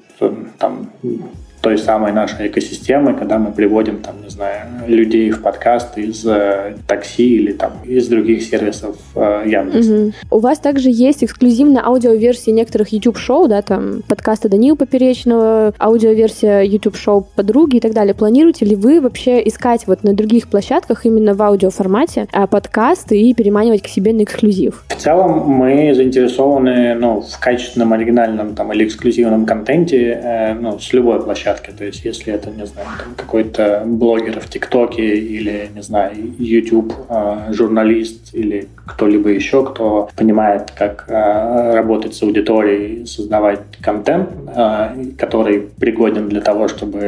там той самой нашей экосистемы, когда мы приводим, там, не знаю, людей в подкаст из э, такси или там из других сервисов э, Яндекса. Угу. У вас также есть эксклюзивная аудиоверсия некоторых YouTube-шоу, да, там подкаста Данила Поперечного, аудиоверсия YouTube-шоу «Подруги» и так далее. Планируете ли вы вообще искать вот на других площадках именно в аудиоформате а, подкасты и переманивать к себе на эксклюзив? В целом мы заинтересованы ну, в качественном, оригинальном там, или эксклюзивном контенте э, ну, с любой площадки площадке. То есть, если это, не знаю, какой-то блогер в ТикТоке или, не знаю, YouTube а, журналист или кто-либо еще, кто понимает, как а, работать с аудиторией, создавать контент, а, который пригоден для того, чтобы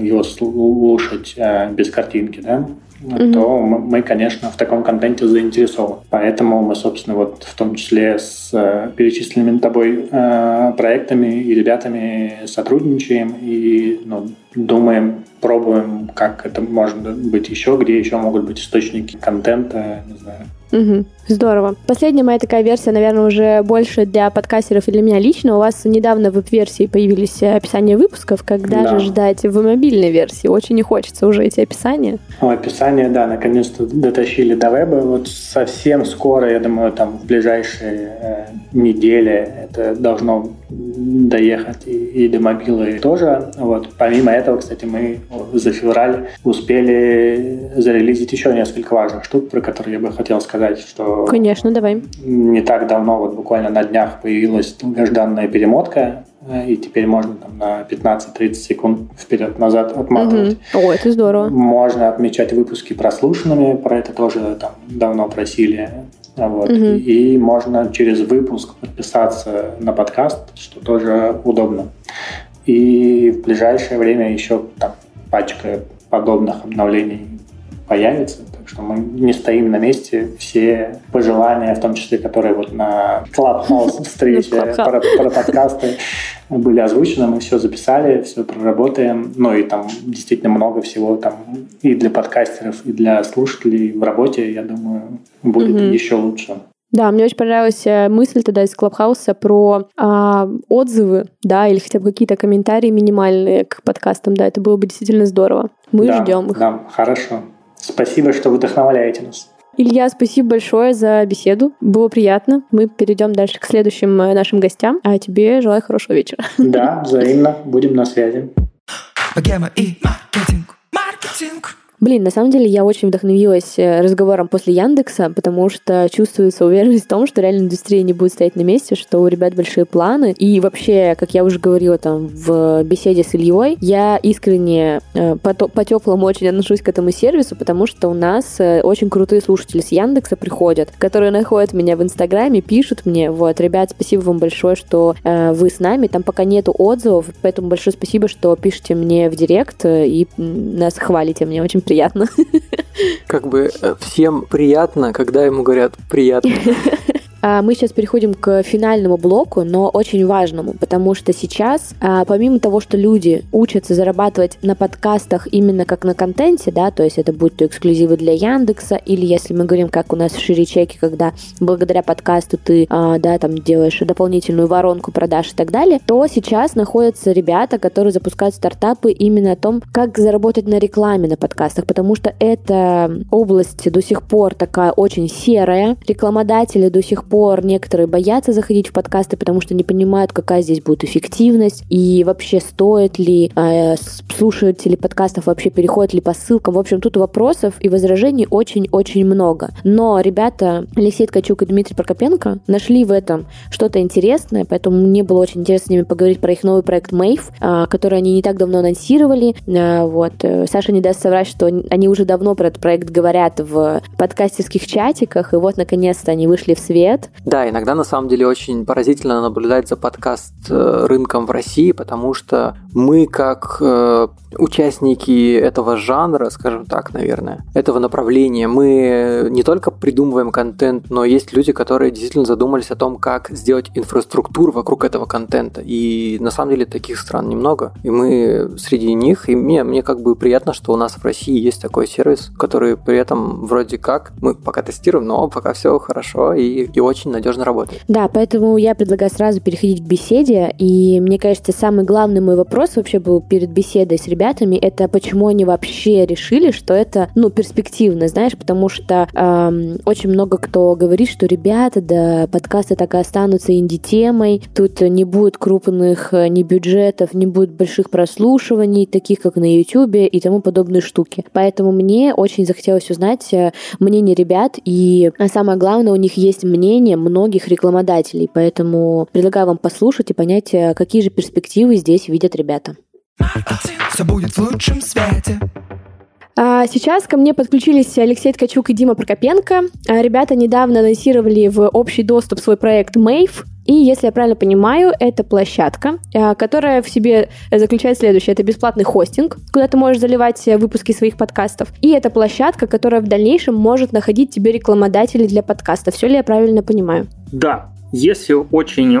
его слушать без картинки, да, mm-hmm. то мы, конечно, в таком контенте заинтересованы. Поэтому мы, собственно, вот в том числе с э, перечисленными тобой э, проектами и ребятами сотрудничаем и ну, думаем, пробуем, как это может быть еще, где еще могут быть источники контента, не знаю. Угу. Здорово. Последняя моя такая версия, наверное, уже больше для подкастеров или для меня лично. У вас недавно в веб-версии появились описания выпусков. Когда да. же ждать в мобильной версии? Очень не хочется уже эти описания. Ну, описания, да, наконец-то дотащили до веба. Вот совсем скоро, я думаю, там в ближайшие э, недели это должно доехать и, и до мобилы тоже. Вот. Помимо этого, кстати, мы за февраль успели зарелизить еще несколько важных штук, про которые я бы хотел сказать, что... Конечно, давай. Не так давно, вот буквально на днях появилась долгожданная перемотка, и теперь можно там, на 15-30 секунд вперед-назад отматывать. Угу. О, это здорово. Можно отмечать выпуски прослушанными, про это тоже там давно просили. Вот. Угу. И можно через выпуск подписаться на подкаст, что тоже удобно. И в ближайшее время еще там пачка подобных обновлений появится. Так что мы не стоим на месте. Все пожелания, в том числе, которые вот на Clubhouse встрече про, про подкасты были озвучены, мы все записали, все проработаем. Ну и там действительно много всего там и для подкастеров, и для слушателей в работе, я думаю, будет еще лучше. Да, мне очень понравилась э, мысль тогда из Клабхауса про а, отзывы, да, или хотя бы какие-то комментарии минимальные к подкастам, да, это было бы действительно здорово. Мы да, ждем их. Да, хорошо. Спасибо, что вдохновляете нас. Илья, спасибо большое за беседу. Было приятно. Мы перейдем дальше к следующим э, нашим гостям. А тебе желаю хорошего вечера. Да, взаимно. Будем на связи. и маркетинг. Маркетинг. Блин, на самом деле я очень вдохновилась э, разговором после Яндекса, потому что чувствуется уверенность в том, что реально индустрия не будет стоять на месте, что у ребят большие планы. И вообще, как я уже говорила там в беседе с Ильей, я искренне э, по-теплому очень отношусь к этому сервису, потому что у нас э, очень крутые слушатели с Яндекса приходят, которые находят меня в Инстаграме, пишут мне, вот, ребят, спасибо вам большое, что э, вы с нами, там пока нету отзывов, поэтому большое спасибо, что пишете мне в директ и нас хвалите, мне очень приятно. Как бы э, всем приятно, когда ему говорят приятно. А, мы сейчас переходим к финальному блоку, но очень важному, потому что сейчас, а, помимо того, что люди учатся зарабатывать на подкастах именно как на контенте, да, то есть это будут то эксклюзивы для Яндекса, или если мы говорим, как у нас в Шире-чеке, когда благодаря подкасту ты, а, да, там делаешь дополнительную воронку продаж и так далее, то сейчас находятся ребята, которые запускают стартапы именно о том, как заработать на рекламе на подкастах, потому что эта область до сих пор такая очень серая, рекламодатели до сих пор некоторые боятся заходить в подкасты, потому что не понимают, какая здесь будет эффективность и вообще стоит ли э, слушатели подкастов вообще переходят ли по ссылкам. В общем, тут вопросов и возражений очень-очень много. Но ребята Алексей Ткачук и Дмитрий Прокопенко нашли в этом что-то интересное, поэтому мне было очень интересно с ними поговорить про их новый проект Мейв, э, который они не так давно анонсировали. Э, вот. Э, Саша не даст соврать, что они уже давно про этот проект говорят в подкастерских чатиках, и вот наконец-то они вышли в свет лет. Да, иногда на самом деле очень поразительно наблюдать за подкаст э, рынком в России, потому что мы как э, участники этого жанра, скажем так, наверное, этого направления, мы не только придумываем контент, но есть люди, которые действительно задумались о том, как сделать инфраструктуру вокруг этого контента. И на самом деле таких стран немного. И мы среди них, и мне, мне как бы приятно, что у нас в России есть такой сервис, который при этом вроде как, мы пока тестируем, но пока все хорошо и, и очень надежно работает. Да, поэтому я предлагаю сразу переходить к беседе. И мне кажется, самый главный мой вопрос вообще был перед беседой с ребятами, это почему они вообще решили, что это, ну, перспективно, знаешь, потому что эм, очень много кто говорит, что ребята, да, подкасты так и останутся инди-темой, тут не будет крупных э, ни бюджетов, не будет больших прослушиваний, таких как на YouTube и тому подобные штуки. Поэтому мне очень захотелось узнать э, мнение ребят, и самое главное, у них есть мнение мнение многих рекламодателей, поэтому предлагаю вам послушать и понять, э, какие же перспективы здесь видят ребята. Все будет в лучшем свете. А сейчас ко мне подключились Алексей Ткачук и Дима Прокопенко. А ребята недавно анонсировали в общий доступ свой проект Mave, и, если я правильно понимаю, это площадка, а, которая в себе заключает следующее. Это бесплатный хостинг, куда ты можешь заливать выпуски своих подкастов. И это площадка, которая в дальнейшем может находить тебе рекламодателей для подкаста. Все ли я правильно понимаю? Да, Если очень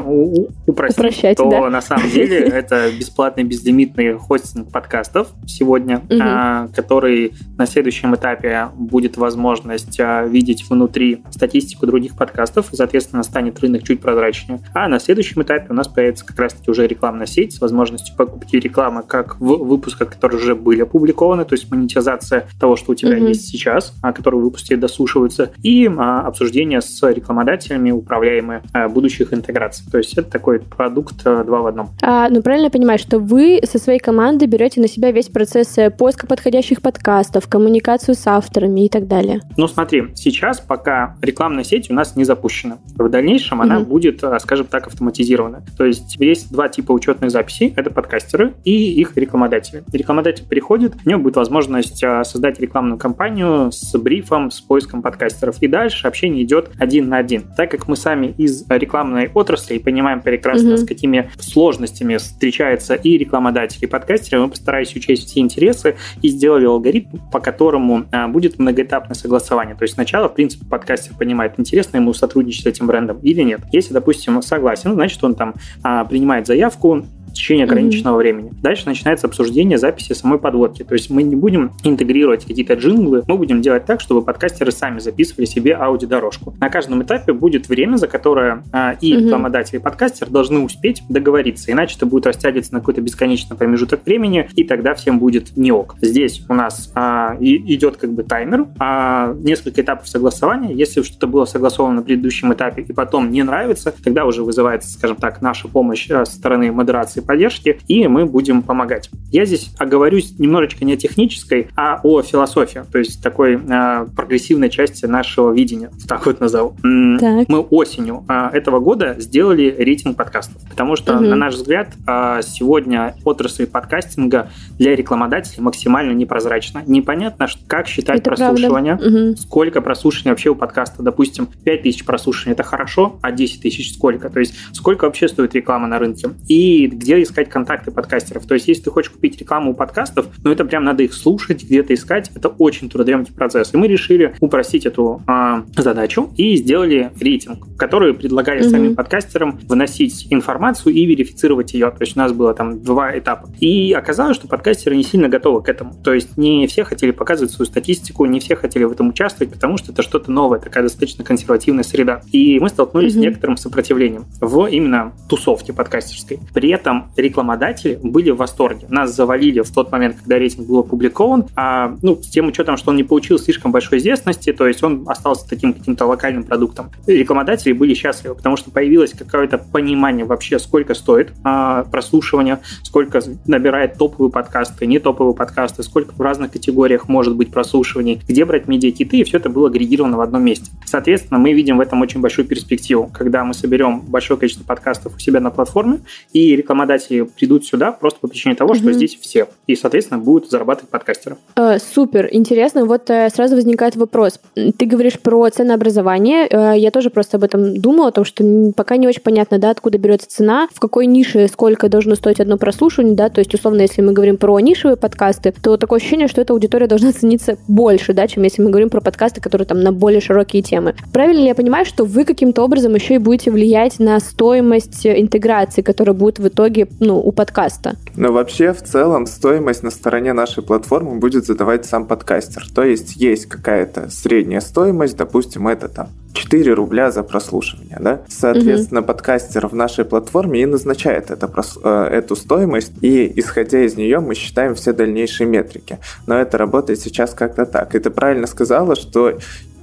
упростить, Упрощать, то да. на самом деле это бесплатный безлимитный хостинг подкастов сегодня, угу. который на следующем этапе будет возможность а, видеть внутри статистику других подкастов, и, соответственно, станет рынок чуть прозрачнее. А на следующем этапе у нас появится как раз-таки уже рекламная сеть с возможностью покупки рекламы как в выпусках, которые уже были опубликованы, то есть монетизация того, что у тебя угу. есть сейчас, а, которые выпуски дослушиваются, и обсуждение с рекламодателями, управляемые будущих интеграций. То есть это такой продукт э, два в одном. А, ну, правильно я понимаю, что вы со своей командой берете на себя весь процесс э, поиска подходящих подкастов, коммуникацию с авторами и так далее? Ну, смотри, сейчас пока рекламная сеть у нас не запущена. В дальнейшем она угу. будет, э, скажем так, автоматизирована. То есть есть два типа учетных записей. Это подкастеры и их рекламодатели. Рекламодатель приходит, у него будет возможность создать рекламную кампанию с брифом, с поиском подкастеров. И дальше общение идет один на один. Так как мы сами из рекламной отрасли и понимаем прекрасно, mm-hmm. с какими сложностями встречаются и рекламодатели, и подкастеры, мы постарались учесть все интересы и сделали алгоритм, по которому а, будет многоэтапное согласование. То есть сначала, в принципе, подкастер понимает, интересно ему сотрудничать с этим брендом или нет. Если, допустим, согласен, значит, он там а, принимает заявку, течение ограниченного mm-hmm. времени. Дальше начинается обсуждение записи самой подводки. То есть мы не будем интегрировать какие-то джинглы, мы будем делать так, чтобы подкастеры сами записывали себе аудиодорожку. На каждом этапе будет время, за которое а, и mm-hmm. рекламодатель, и подкастер должны успеть договориться, иначе это будет растягиваться на какой-то бесконечный промежуток времени, и тогда всем будет не ок. Здесь у нас а, и, идет как бы таймер, а, несколько этапов согласования. Если что-то было согласовано на предыдущем этапе и потом не нравится, тогда уже вызывается, скажем так, наша помощь а, со стороны модерации поддержки, и мы будем помогать. Я здесь оговорюсь немножечко не о технической, а о философии, то есть такой э, прогрессивной части нашего видения, так вот назову. Так. Мы осенью э, этого года сделали рейтинг подкастов, потому что, угу. на наш взгляд, э, сегодня отрасль подкастинга для рекламодателей максимально непрозрачна. Непонятно, как считать это прослушивание, угу. сколько прослушивания вообще у подкаста. Допустим, 5000 прослушиваний – это хорошо, а 10 тысяч сколько? То есть сколько вообще стоит реклама на рынке? И где искать контакты подкастеров. То есть, если ты хочешь купить рекламу у подкастов, ну, это прям надо их слушать, где-то искать. Это очень трудоемкий процесс. И мы решили упростить эту э, задачу и сделали рейтинг, который предлагали mm-hmm. самим подкастерам выносить информацию и верифицировать ее. То есть, у нас было там два этапа. И оказалось, что подкастеры не сильно готовы к этому. То есть, не все хотели показывать свою статистику, не все хотели в этом участвовать, потому что это что-то новое, такая достаточно консервативная среда. И мы столкнулись mm-hmm. с некоторым сопротивлением в именно тусовке подкастерской. При этом рекламодатели были в восторге. Нас завалили в тот момент, когда рейтинг был опубликован, а, ну, с тем учетом, что он не получил слишком большой известности, то есть он остался таким каким-то локальным продуктом. Рекламодатели были счастливы, потому что появилось какое-то понимание вообще, сколько стоит а, прослушивание, сколько набирает топовые подкасты, не топовые подкасты, сколько в разных категориях может быть прослушиваний, где брать медиакиты, и все это было агрегировано в одном месте. Соответственно, мы видим в этом очень большую перспективу, когда мы соберем большое количество подкастов у себя на платформе, и рекламодатели рекомендации придут сюда просто по причине того, что угу. здесь все. И, соответственно, будут зарабатывать подкастеры. Э, супер, интересно. Вот э, сразу возникает вопрос. Ты говоришь про ценообразование. Э, я тоже просто об этом думала, о том, что пока не очень понятно, да, откуда берется цена, в какой нише сколько должно стоить одно прослушивание, да, то есть, условно, если мы говорим про нишевые подкасты, то такое ощущение, что эта аудитория должна цениться больше, да, чем если мы говорим про подкасты, которые там на более широкие темы. Правильно ли я понимаю, что вы каким-то образом еще и будете влиять на стоимость интеграции, которая будет в итоге ну, у подкаста. Но вообще, в целом, стоимость на стороне нашей платформы будет задавать сам подкастер. То есть есть какая-то средняя стоимость, допустим, это там 4 рубля за прослушивание, да? Соответственно, угу. подкастер в нашей платформе и назначает это, э, эту стоимость, и исходя из нее мы считаем все дальнейшие метрики. Но это работает сейчас как-то так. И ты правильно сказала, что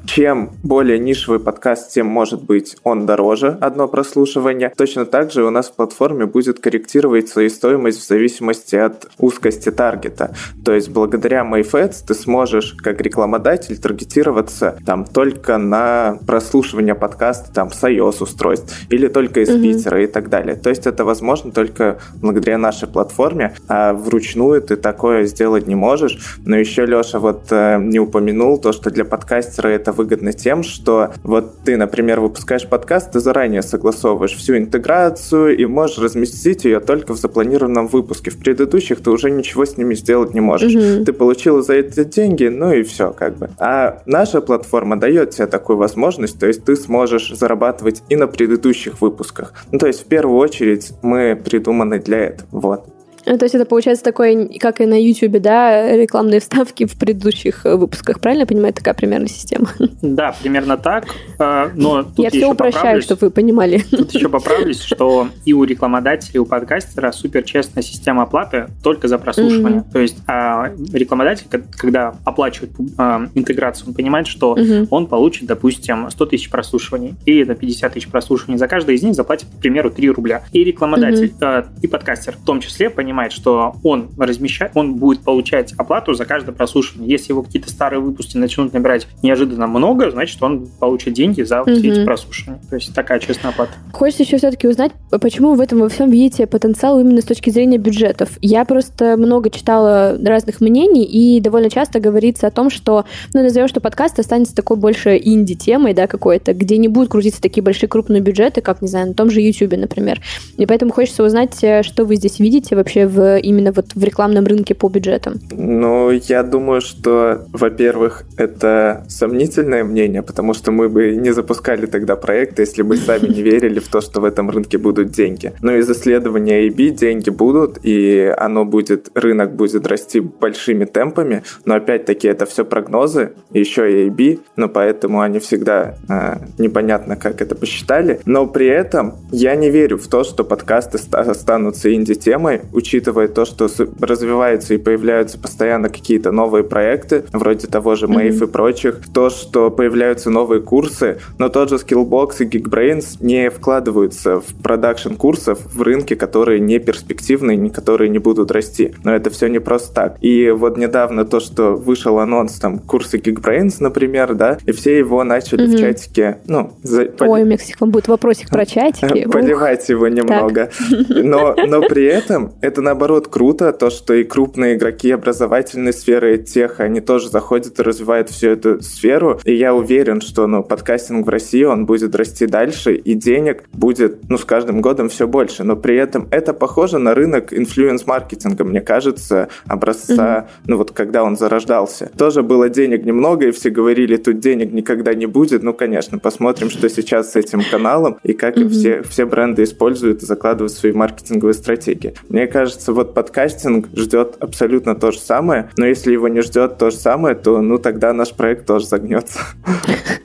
чем более нишевый подкаст, тем может быть он дороже, одно прослушивание. Точно так же у нас в платформе будет корректировать свою стоимость в зависимости от узкости таргета. То есть благодаря MyFads ты сможешь как рекламодатель таргетироваться там только на прослушивание подкаста там с iOS устройств или только из mm-hmm. Питера и так далее. То есть это возможно только благодаря нашей платформе, а вручную ты такое сделать не можешь. Но еще Леша вот э, не упомянул то, что для подкастера это выгодно тем, что вот ты, например, выпускаешь подкаст, ты заранее согласовываешь всю интеграцию и можешь разместить ее только в запланированном выпуске. В предыдущих ты уже ничего с ними сделать не можешь. Угу. Ты получил за это деньги, ну и все как бы. А наша платформа дает тебе такую возможность, то есть ты сможешь зарабатывать и на предыдущих выпусках. Ну, то есть в первую очередь мы придуманы для этого. Вот. То есть это получается такое, как и на YouTube, да, рекламные вставки в предыдущих э, выпусках, правильно я понимаю, такая примерно система? Да, примерно так, э, но тут Я все упрощаю, чтобы вы понимали. Тут еще поправлюсь, что и у рекламодателя, и у подкастера супер честная система оплаты только за прослушивание. Mm-hmm. То есть а, рекламодатель, когда оплачивает а, интеграцию, он понимает, что mm-hmm. он получит, допустим, 100 тысяч прослушиваний или это 50 тысяч прослушиваний. За каждое из них заплатит, к примеру, 3 рубля. И рекламодатель, mm-hmm. и подкастер в том числе понимает, понимает, что он размещает, он будет получать оплату за каждое прослушивание. Если его какие-то старые выпуски начнут набирать неожиданно много, значит, он получит деньги за все эти прослушивания. То есть такая честная оплата. Хочется еще все-таки узнать, почему вы в этом во всем видите потенциал именно с точки зрения бюджетов. Я просто много читала разных мнений, и довольно часто говорится о том, что, ну, назовем, что подкаст останется такой больше инди-темой, да, какой-то, где не будут крутиться такие большие крупные бюджеты, как, не знаю, на том же YouTube, например. И поэтому хочется узнать, э, что вы здесь видите вообще в, именно вот в рекламном рынке по бюджетам? Ну, я думаю, что, во-первых, это сомнительное мнение, потому что мы бы не запускали тогда проекты, если бы сами не верили в то, что в этом рынке будут деньги. Но из исследования AB деньги будут, и оно будет, рынок будет расти большими темпами, но опять-таки это все прогнозы, еще и AB, но поэтому они всегда э, непонятно, как это посчитали. Но при этом я не верю в то, что подкасты останутся инди-темой, учитывая учитывая то, что развиваются и появляются постоянно какие-то новые проекты, вроде того же Mave mm-hmm. и прочих, то, что появляются новые курсы, но тот же Skillbox и Geekbrains не вкладываются в продакшн курсов в рынке, которые не перспективные, которые не будут расти. Но это все не просто так. И вот недавно то, что вышел анонс там курсы Geekbrains, например, да, и все его начали mm-hmm. в чатике, ну, за... Ой, у меня, кстати, будет вопросик про чатики. Поливать его немного. Но, но при этом это наоборот круто, то, что и крупные игроки образовательной сферы, тех, они тоже заходят и развивают всю эту сферу. И я уверен, что ну, подкастинг в России, он будет расти дальше, и денег будет ну, с каждым годом все больше. Но при этом это похоже на рынок инфлюенс-маркетинга, мне кажется, образца, mm-hmm. ну вот когда он зарождался. Тоже было денег немного, и все говорили, тут денег никогда не будет. Ну, конечно, посмотрим, что сейчас с этим каналом, и как mm-hmm. все, все бренды используют и закладывают свои маркетинговые стратегии. Мне кажется, кажется, вот подкастинг ждет абсолютно то же самое, но если его не ждет то же самое, то ну тогда наш проект тоже загнется.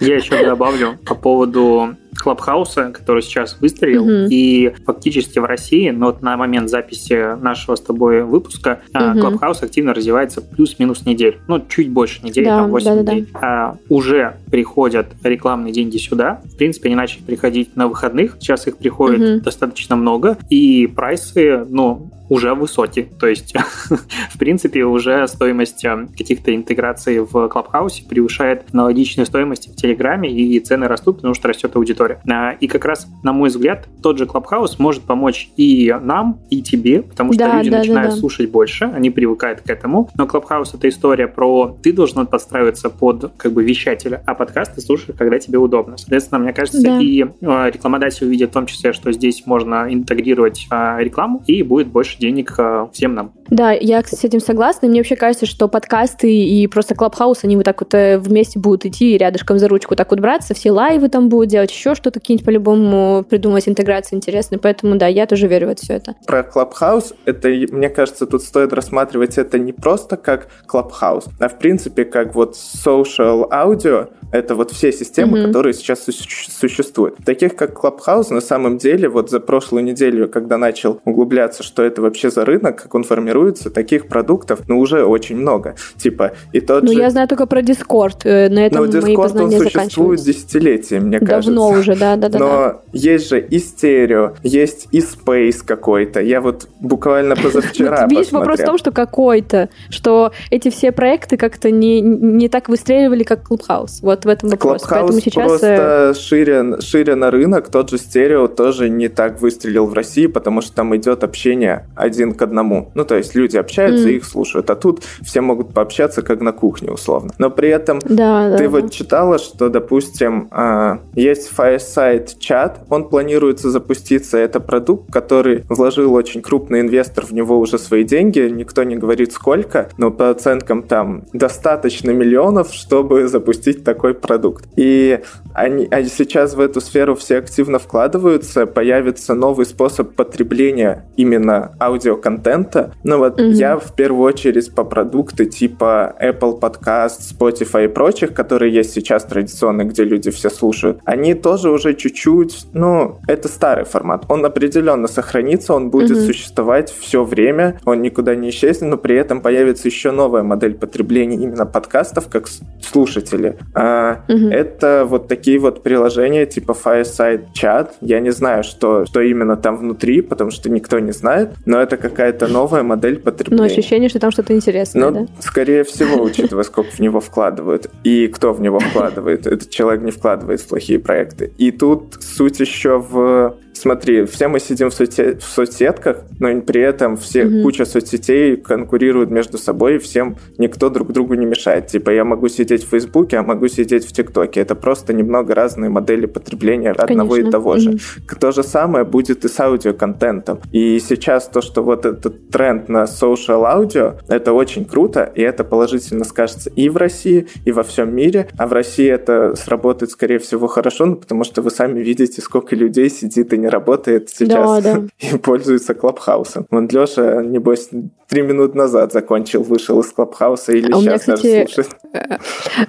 Я еще добавлю по поводу Клабхауса, который сейчас выстрелил, угу. и фактически в России, но вот на момент записи нашего с тобой выпуска, угу. Клабхаус активно развивается плюс-минус неделю, ну, чуть больше недели, да, там 8 да, недель. Да, да. А, уже приходят рекламные деньги сюда, в принципе, они начали приходить на выходных, сейчас их приходит угу. достаточно много, и прайсы, ну, уже высокий. То есть, в принципе, уже стоимость э, каких-то интеграций в Клабхаусе превышает аналогичную стоимость в Телеграме, и цены растут, потому что растет аудитория. А, и как раз, на мой взгляд, тот же Клабхаус может помочь и нам, и тебе, потому что да, люди да, начинают да, да. слушать больше, они привыкают к этому. Но Клабхаус — это история про ты должен подстраиваться под как бы вещателя, а подкаст ты слушаешь, когда тебе удобно. Соответственно, мне кажется, да. и э, рекламодатель увидит в том числе, что здесь можно интегрировать э, рекламу, и будет больше денег э, всем нам. Да, я, кстати, с этим согласна. Мне вообще кажется, что подкасты и просто Клабхаус, они вот так вот э, вместе будут идти рядышком за ручку так вот браться, все лайвы там будут делать, еще что-то какие-нибудь по-любому придумать интеграции интересные. Поэтому, да, я тоже верю в это все это. Про Клабхаус, это, мне кажется, тут стоит рассматривать это не просто как Клабхаус, а в принципе как вот social audio, это вот все системы, mm-hmm. которые сейчас существуют. Таких как Clubhouse, на самом деле, вот за прошлую неделю, когда начал углубляться, что это вообще за рынок, как он формируется, таких продуктов, ну, уже очень много. Типа, и тот Ну, же... я знаю только про Discord, э, на этом Но мои Discord, он существует десятилетия, мне Давно кажется. Давно уже, да-да-да. Но есть же и стерео, есть и Space какой-то. Я вот буквально позавчера Видишь, вопрос в том, что какой-то, что эти все проекты как-то не, не так выстреливали, как Clubhouse. Вот в этом вопрос. Поэтому сейчас... просто шире, шире на рынок, тот же стерео тоже не так выстрелил в России, потому что там идет общение один к одному. Ну, то есть есть люди общаются mm. и их слушают. А тут все могут пообщаться как на кухне, условно. Но при этом да, ты да, вот читала, что, допустим, а, есть Fireside чат, он планируется запуститься. Это продукт, который вложил очень крупный инвестор в него уже свои деньги. Никто не говорит сколько, но по оценкам там достаточно миллионов, чтобы запустить такой продукт. И они, а сейчас в эту сферу все активно вкладываются, появится новый способ потребления именно аудиоконтента. Ну вот mm-hmm. я в первую очередь по продукты типа Apple Podcast, Spotify и прочих, которые есть сейчас традиционные, где люди все слушают, они тоже уже чуть-чуть, ну, это старый формат. Он определенно сохранится, он будет mm-hmm. существовать все время, он никуда не исчезнет, но при этом появится еще новая модель потребления именно подкастов как слушатели. А, mm-hmm. Это вот такие вот приложения типа Fireside Chat. Я не знаю, что, что именно там внутри, потому что никто не знает, но это какая-то новая модель потребления. Но ощущение, что там что-то интересное, ну, да? скорее всего, учитывая, сколько в него вкладывают и кто в него вкладывает. Этот человек не вкладывает в плохие проекты. И тут суть еще в смотри, все мы сидим в, соцсет, в соцсетках, но при этом все mm-hmm. куча соцсетей конкурируют между собой, и всем никто друг другу не мешает. Типа я могу сидеть в Фейсбуке, а могу сидеть в ТикТоке. Это просто немного разные модели потребления Конечно. одного и того же. То же самое будет и с аудиоконтентом. И сейчас то, что вот этот тренд на social аудио, это очень круто, и это положительно скажется и в России, и во всем мире. А в России это сработает, скорее всего, хорошо, ну, потому что вы сами видите, сколько людей сидит и не работает сейчас да, да. и пользуется Клабхаусом. Вон Леша, небось, три минут назад закончил, вышел из Клабхауса или а сейчас меня, кстати, даже слушает. Э,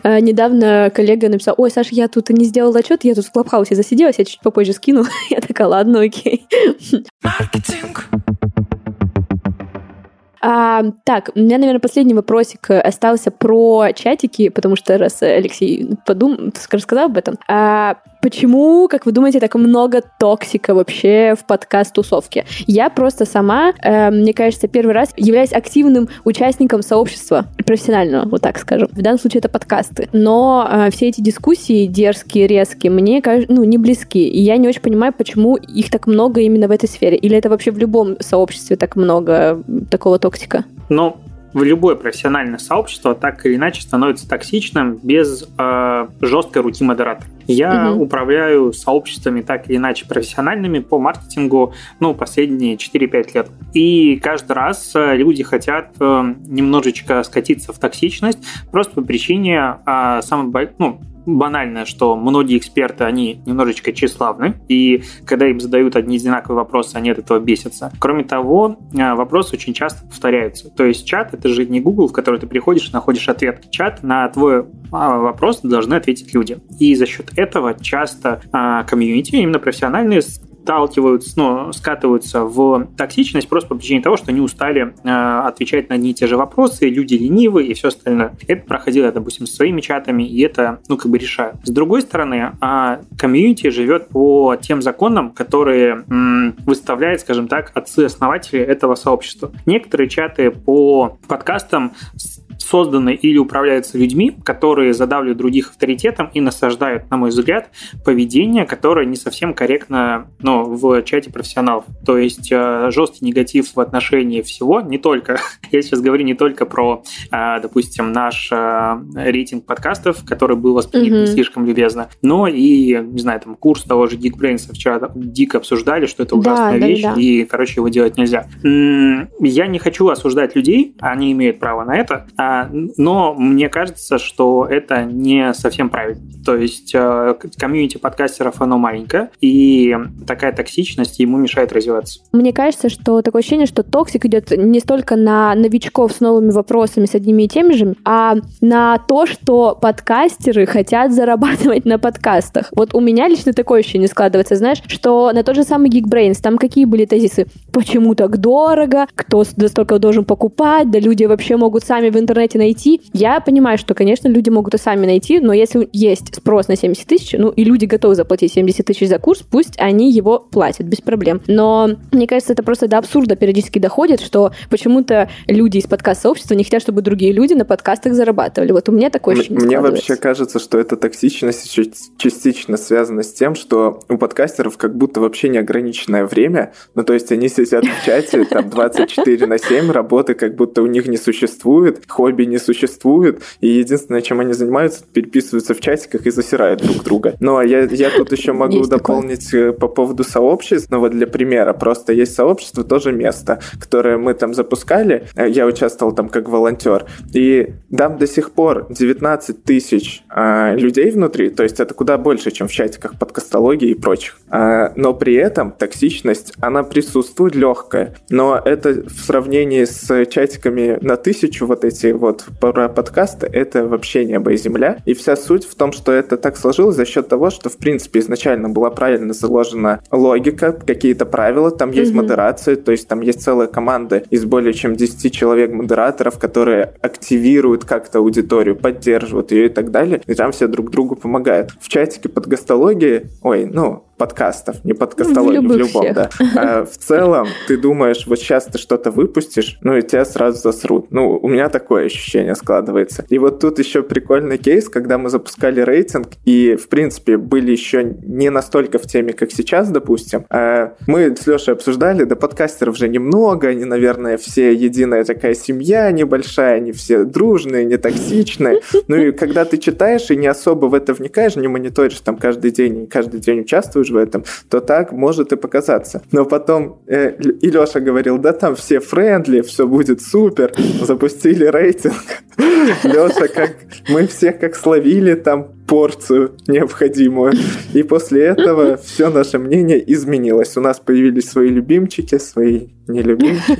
э, недавно коллега написал, ой, Саша, я тут не сделал отчет, я тут в Клабхаусе засиделась, я чуть попозже скину. я такая, ладно, окей. Маркетинг. А, так, у меня, наверное, последний вопросик остался про чатики, потому что раз Алексей подум... рассказал об этом. А, почему, как вы думаете, так много токсика вообще в подкаст-тусовке? Я просто сама, э, мне кажется, первый раз являюсь активным участником сообщества профессионального, вот так скажем. В данном случае это подкасты. Но э, все эти дискуссии дерзкие, резкие, мне кажется, ну, не близки. И я не очень понимаю, почему их так много именно в этой сфере. Или это вообще в любом сообществе так много такого токсика? Ну, любое профессиональное сообщество так или иначе становится токсичным без э, жесткой руки модератора. Я угу. управляю сообществами так или иначе профессиональными по маркетингу ну, последние 4-5 лет. И каждый раз э, люди хотят э, немножечко скатиться в токсичность просто по причине э, самой, ну, банальное, что многие эксперты, они немножечко тщеславны, и когда им задают одни одинаковые вопросы, они от этого бесятся. Кроме того, э, вопросы очень часто повторяются. То есть чат — это же не Google, в который ты приходишь и находишь ответ. Чат на твой а, вопрос должны ответить люди. И за счет этого часто а, комьюнити, именно профессиональные, сталкиваются, ну, скатываются в токсичность просто по причине того, что они устали э, отвечать на одни и те же вопросы, люди ленивы и все остальное. Это проходило, допустим, с своими чатами, и это, ну, как бы решают. С другой стороны, э, комьюнити живет по тем законам, которые м, выставляют, скажем так, отцы-основатели этого сообщества. Некоторые чаты по подкастам созданы или управляются людьми, которые задавливают других авторитетом и насаждают, на мой взгляд, поведение, которое не совсем корректно ну, в чате профессионалов. То есть э, жесткий негатив в отношении всего, не только, я сейчас говорю не только про, э, допустим, наш э, рейтинг подкастов, который был воспринят mm-hmm. не слишком любезно, но и, не знаю, там курс того же Geekbrains вчера дико обсуждали, что это ужасная да, вещь, да, да. и, короче, его делать нельзя. Я не хочу осуждать людей, они имеют право на это, а, но мне кажется, что это не совсем правильно. То есть э, комьюнити подкастеров, оно маленькое, и такая токсичность ему мешает развиваться. Мне кажется, что такое ощущение, что toxic идет не столько на новичков с новыми вопросами, с одними и теми же, а на то, что подкастеры хотят зарабатывать на подкастах. Вот у меня лично такое ощущение складывается, знаешь, что на тот же самый Geekbrains, там какие были тезисы? Почему так дорого? Кто столько должен покупать? Да люди вообще могут сами в интернете интернете найти. Я понимаю, что, конечно, люди могут и сами найти, но если есть спрос на 70 тысяч, ну и люди готовы заплатить 70 тысяч за курс, пусть они его платят без проблем. Но мне кажется, это просто до абсурда периодически доходит, что почему-то люди из подкаст-сообщества не хотят, чтобы другие люди на подкастах зарабатывали. Вот у меня такое ощущение Мне вообще кажется, что эта токсичность частично связана с тем, что у подкастеров как будто вообще неограниченное время. Ну, то есть они сидят в чате там 24 на 7, работы как будто у них не существует, хобби не существует, и единственное, чем они занимаются, переписываются в чатиках и засирают друг друга. Но я, я тут еще могу есть дополнить такое. по поводу сообществ. Ну, вот для примера, просто есть сообщество, тоже место, которое мы там запускали. Я участвовал там как волонтер. И там до сих пор 19 тысяч э, людей внутри, то есть это куда больше, чем в чатиках подкастологии и прочих. Э, но при этом токсичность, она присутствует легкая. Но это в сравнении с чатиками на тысячу вот эти вот про подкасты, это вообще небо и земля. И вся суть в том, что это так сложилось за счет того, что в принципе изначально была правильно заложена логика, какие-то правила, там есть mm-hmm. модерация, то есть там есть целая команда из более чем 10 человек модераторов, которые активируют как-то аудиторию, поддерживают ее и так далее, и там все друг другу помогают. В чатике под гастологии, ой, ну, подкастов, не подкастологии, в, в любом, всех. да. А в целом, ты думаешь, вот сейчас ты что-то выпустишь, ну и тебя сразу засрут. Ну, у меня такое ощущение складывается. И вот тут еще прикольный кейс, когда мы запускали рейтинг, и, в принципе, были еще не настолько в теме, как сейчас, допустим. А мы с Лешей обсуждали, да подкастеров же немного, они, наверное, все единая такая семья небольшая, они все дружные, не токсичные. Ну и когда ты читаешь и не особо в это вникаешь, не мониторишь там каждый день, каждый день участвуешь в этом, то так может и показаться. Но потом э, и Леша говорил, да там все френдли, все будет супер, запустили рейтинг. Леша, как мы всех как словили там порцию необходимую. И после этого все наше мнение изменилось. У нас появились свои любимчики, свои нелюбимчики.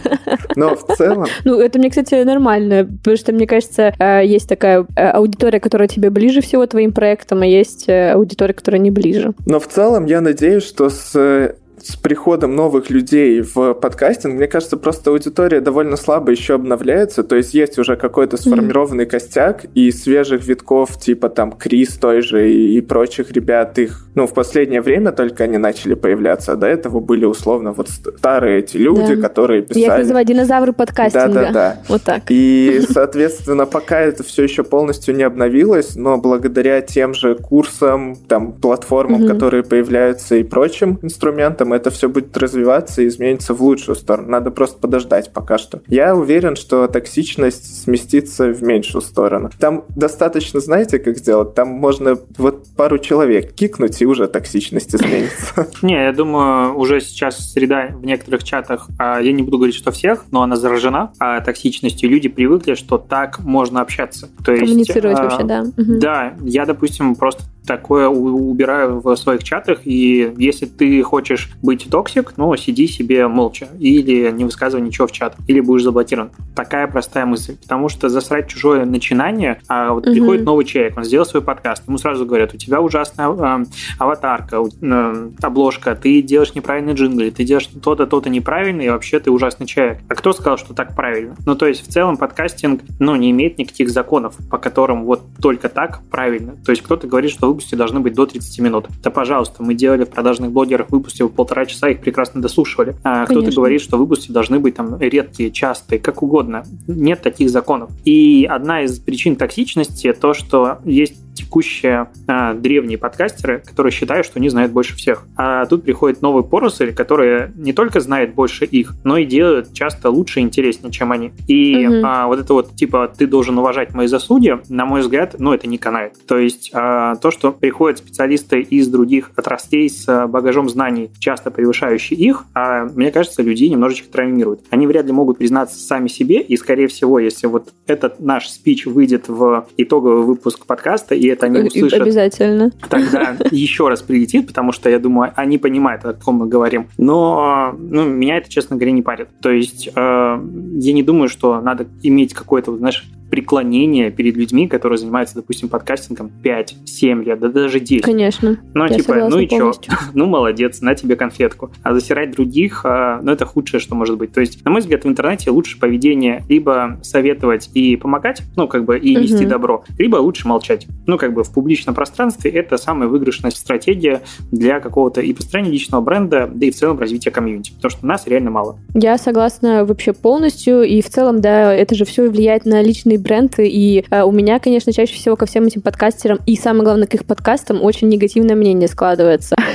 Но в целом... Ну, это мне, кстати, нормально, потому что, мне кажется, э, есть такая э, аудитория, которая тебе ближе всего твоим проектам, а есть э, аудитория, которая не ближе. Но в целом я надеюсь, что с с приходом новых людей в подкастинг, мне кажется, просто аудитория довольно слабо еще обновляется, то есть есть уже какой-то сформированный mm-hmm. костяк, и свежих витков, типа там Крис той же и, и прочих ребят, их, ну, в последнее время только они начали появляться, а до этого были условно вот старые эти люди, да. которые писали... Я их называю динозавры подкастинга. Да-да-да. Вот так. И, соответственно, пока это все еще полностью не обновилось, но благодаря тем же курсам, там, платформам, mm-hmm. которые появляются и прочим инструментам, это все будет развиваться и изменится в лучшую сторону. Надо просто подождать пока что. Я уверен, что токсичность сместится в меньшую сторону. Там достаточно, знаете, как сделать? Там можно вот пару человек кикнуть, и уже токсичность изменится. Не, я думаю, уже сейчас среда в некоторых чатах, а, я не буду говорить, что всех, но она заражена а токсичностью. Люди привыкли, что так можно общаться. То Коммуницировать есть, вообще, да. Да, я, допустим, просто такое убираю в своих чатах, и если ты хочешь быть toxic, ну, сиди себе молча, или не высказывай ничего в чат, или будешь заблокирован. Такая простая мысль, потому что засрать чужое начинание, а вот угу. приходит новый человек, он сделал свой подкаст, ему сразу говорят, у тебя ужасная э, аватарка, э, обложка, ты делаешь неправильный джингл, ты делаешь то-то, то-то неправильно, и вообще ты ужасный человек. А кто сказал, что так правильно? Ну, то есть, в целом, подкастинг, ну, не имеет никаких законов, по которым вот только так правильно. То есть, кто-то говорит, что выпуски должны быть до 30 минут. Да, пожалуйста, мы делали в продажных блогерах выпуски в полтора часа, их прекрасно дослушивали. А кто-то говорит, что выпуски должны быть там редкие, частые, как угодно. Нет таких законов. И одна из причин токсичности то, что есть текущие а, древние подкастеры, которые считают, что они знают больше всех. А тут приходит новый поросль, который не только знает больше их, но и делает часто лучше и интереснее, чем они. И угу. а, вот это вот, типа, ты должен уважать мои заслуги, на мой взгляд, ну, это не канает. То есть а, то, что приходят специалисты из других отраслей с багажом знаний, часто превышающие их, а, мне кажется, людей немножечко травмируют. Они вряд ли могут признаться сами себе, и, скорее всего, если вот этот наш спич выйдет в итоговый выпуск подкаста, и это они услышат... Обязательно. Тогда еще раз прилетит, потому что, я думаю, они понимают, о ком мы говорим. Но ну, меня это, честно говоря, не парит. То есть э, я не думаю, что надо иметь какой-то, знаешь, преклонение перед людьми, которые занимаются, допустим, подкастингом 5-7 лет, да даже 10. Конечно. Ну, типа, ну и полностью. Ну, молодец, на тебе конфетку. А засирать других, а, ну, это худшее, что может быть. То есть, на мой взгляд, в интернете лучше поведение либо советовать и помогать, ну, как бы, и нести Мгм. добро, либо лучше молчать. Ну, как бы, в публичном пространстве это самая выигрышная стратегия для какого-то и построения личного бренда, да и в целом развития комьюнити. Потому что нас реально мало. Я согласна вообще полностью, и в целом, да, это же все влияет на личный бренд, и э, у меня, конечно, чаще всего ко всем этим подкастерам, и самое главное, к их подкастам очень негативное мнение складывается.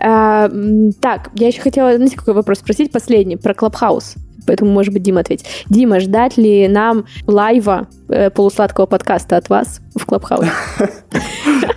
А, Так, я еще хотела, знаете, какой вопрос спросить, последний, про Клабхаус. Поэтому, может быть, Дима ответит. Дима, ждать ли нам лайва э, полусладкого подкаста от вас в Клабхаусе?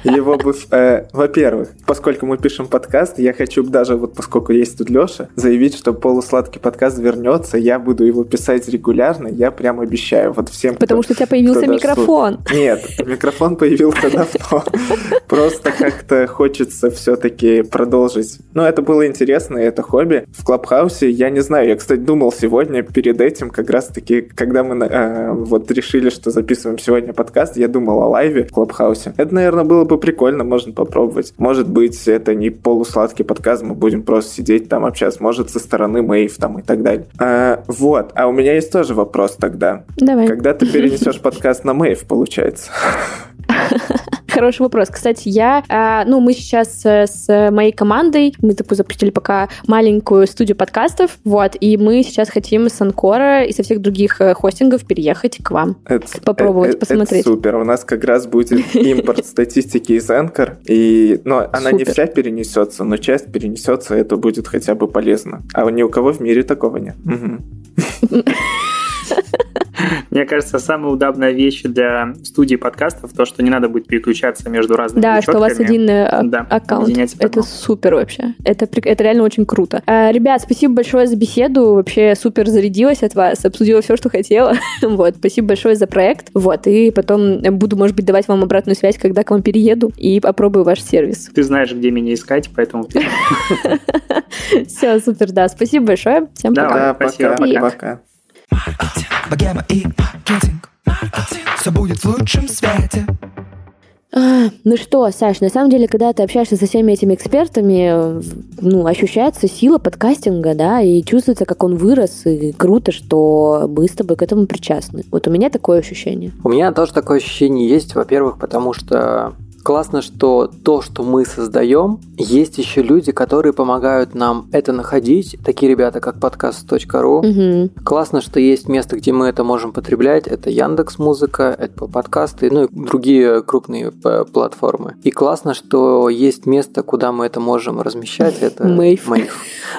Его бы, э, во-первых, поскольку мы пишем подкаст, я хочу даже, вот поскольку есть тут Леша, заявить, что полусладкий подкаст вернется, я буду его писать регулярно, я прям обещаю, вот всем, кто- Потому что у тебя появился кто микрофон. Нет, микрофон появился давно. Просто как-то хочется все-таки продолжить. Ну, это было интересно, и это хобби. В Клабхаусе, я не знаю, я, кстати, думал сегодня перед этим, как раз-таки, когда мы э, вот решили, что записываем сегодня подкаст, я думал о лайве в Клабхаусе. Это, наверное, было бы прикольно, можно попробовать. Может быть, это не полусладкий подкаст, мы будем просто сидеть там общаться. Может, со стороны Мэйв там и так далее. А, вот. А у меня есть тоже вопрос тогда. Давай. Когда ты перенесешь подкаст на Мэйв, получается? Хороший вопрос. Кстати, я, а, ну, мы сейчас э, с моей командой, мы такую запустили пока маленькую студию подкастов, вот, и мы сейчас хотим с Анкора и со всех других э, хостингов переехать к вам. Это, Попробовать, э, э, посмотреть. Это супер. У нас как раз будет импорт статистики из Anchor, и, но она не вся перенесется, но часть перенесется, это будет хотя бы полезно. А ни у кого в мире такого нет. Мне кажется, самая удобная вещь для студии подкастов то, что не надо будет переключаться между разными Да, что у вас один э, а- Да, аккаунт. Это супер вообще. Это, это реально очень круто. А, ребят, спасибо большое за беседу. Вообще супер зарядилась от вас. Обсудила все, что хотела. вот, спасибо большое за проект. Вот, и потом буду, может быть, давать вам обратную связь, когда к вам перееду и попробую ваш сервис. Ты знаешь, где меня искать, поэтому Все, супер, да. Спасибо большое. Всем пока. Да, спасибо, пока, пока. Пока. Богема и маркетинг Все будет в лучшем свете А, ну что, Саш, на самом деле, когда ты общаешься со всеми этими экспертами, ну, ощущается сила подкастинга, да, и чувствуется, как он вырос, и круто, что мы с тобой к этому причастны. Вот у меня такое ощущение. У меня тоже такое ощущение есть, во-первых, потому что классно, что то, что мы создаем, есть еще люди, которые помогают нам это находить. Такие ребята, как подкаст.ру. Мгм. Классно, что есть место, где мы это можем потреблять. Это Яндекс Музыка, Apple подкасты, ну и другие крупные п- платформы. И классно, что есть место, куда мы это можем размещать. Это Мэйв.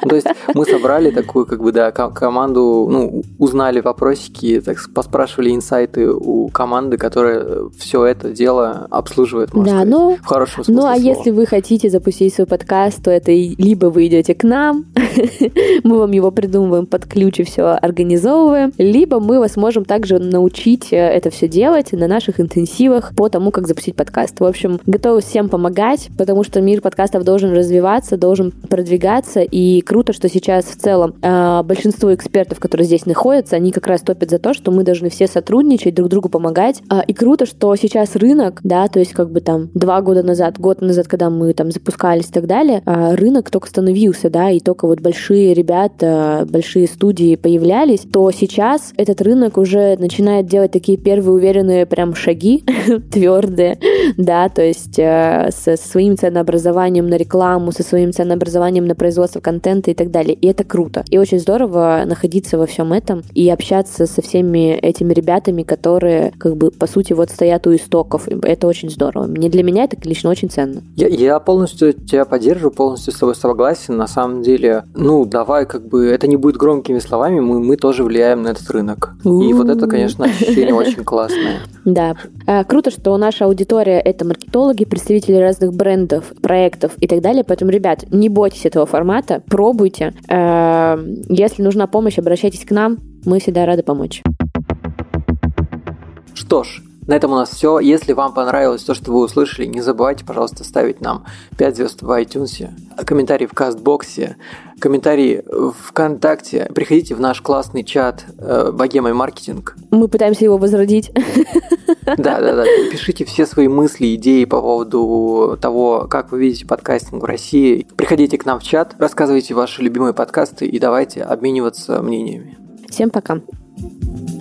То есть мы собрали такую, как бы, да, ко- команду, ну, узнали вопросики, так поспрашивали инсайты у команды, которая все это дело обслуживает, можно Да, ну, в хорошем смысле Ну, а слова. если вы хотите запустить свой подкаст, то это либо вы идете к нам, мы вам его придумываем под ключ и все организовываем, либо мы вас можем также научить э, это все делать на наших интенсивах по тому, как запустить подкаст. В общем, готовы всем помогать, потому что мир подкастов должен развиваться, должен продвигаться, и круто, что сейчас в целом э, большинство экспертов, которые здесь находятся, они как раз топят за то, что мы должны все сотрудничать, друг другу помогать. А, И круто, что сейчас рынок, да, то есть как бы там два года назад, год назад, когда мы там запускались и так далее, а, рынок только становился, да, и только вот большие ребята, большие студии появлялись, то сейчас этот рынок уже начинает делать такие первые уверенные прям шаги, твердые, да, то есть э, со своим ценообразованием на рекламу, со своим ценообразованием на производство контента и так далее. И это круто. И очень здорово находиться во всем этом и общаться со всеми этими ребятами, которые, как бы, по сути, вот стоят у истоков. Это очень здорово. Мне для меня это лично очень ценно. Я, я полностью тебя поддерживаю, полностью с тобой согласен. На самом деле, ну, давай, как бы, это не будет громкими словами, мы, мы тоже влияем на этот рынок. И вот это, конечно, ощущение очень классное. Да. А, Круто, что наша аудитория — это маркетологи, представители разных брендов, проектов и так далее. Поэтому, ребят, не бойтесь этого формата, пробуйте. Э, Если нужна помощь, обращайтесь к нам. Мы всегда рады помочь. Что ж, На этом у нас все. Если вам понравилось то, что вы услышали, не забывайте, пожалуйста, ставить нам 5 звезд в iTunes, комментарии в Кастбоксе, комментарии в ВКонтакте. Приходите в наш классный чат э, Богема и маркетинг. Мы пытаемся его возродить. Да, да, да. Пишите все свои мысли, идеи по поводу того, как вы видите подкастинг в России. Приходите к нам в чат, рассказывайте ваши любимые подкасты и давайте обмениваться мнениями. Всем пока. thank you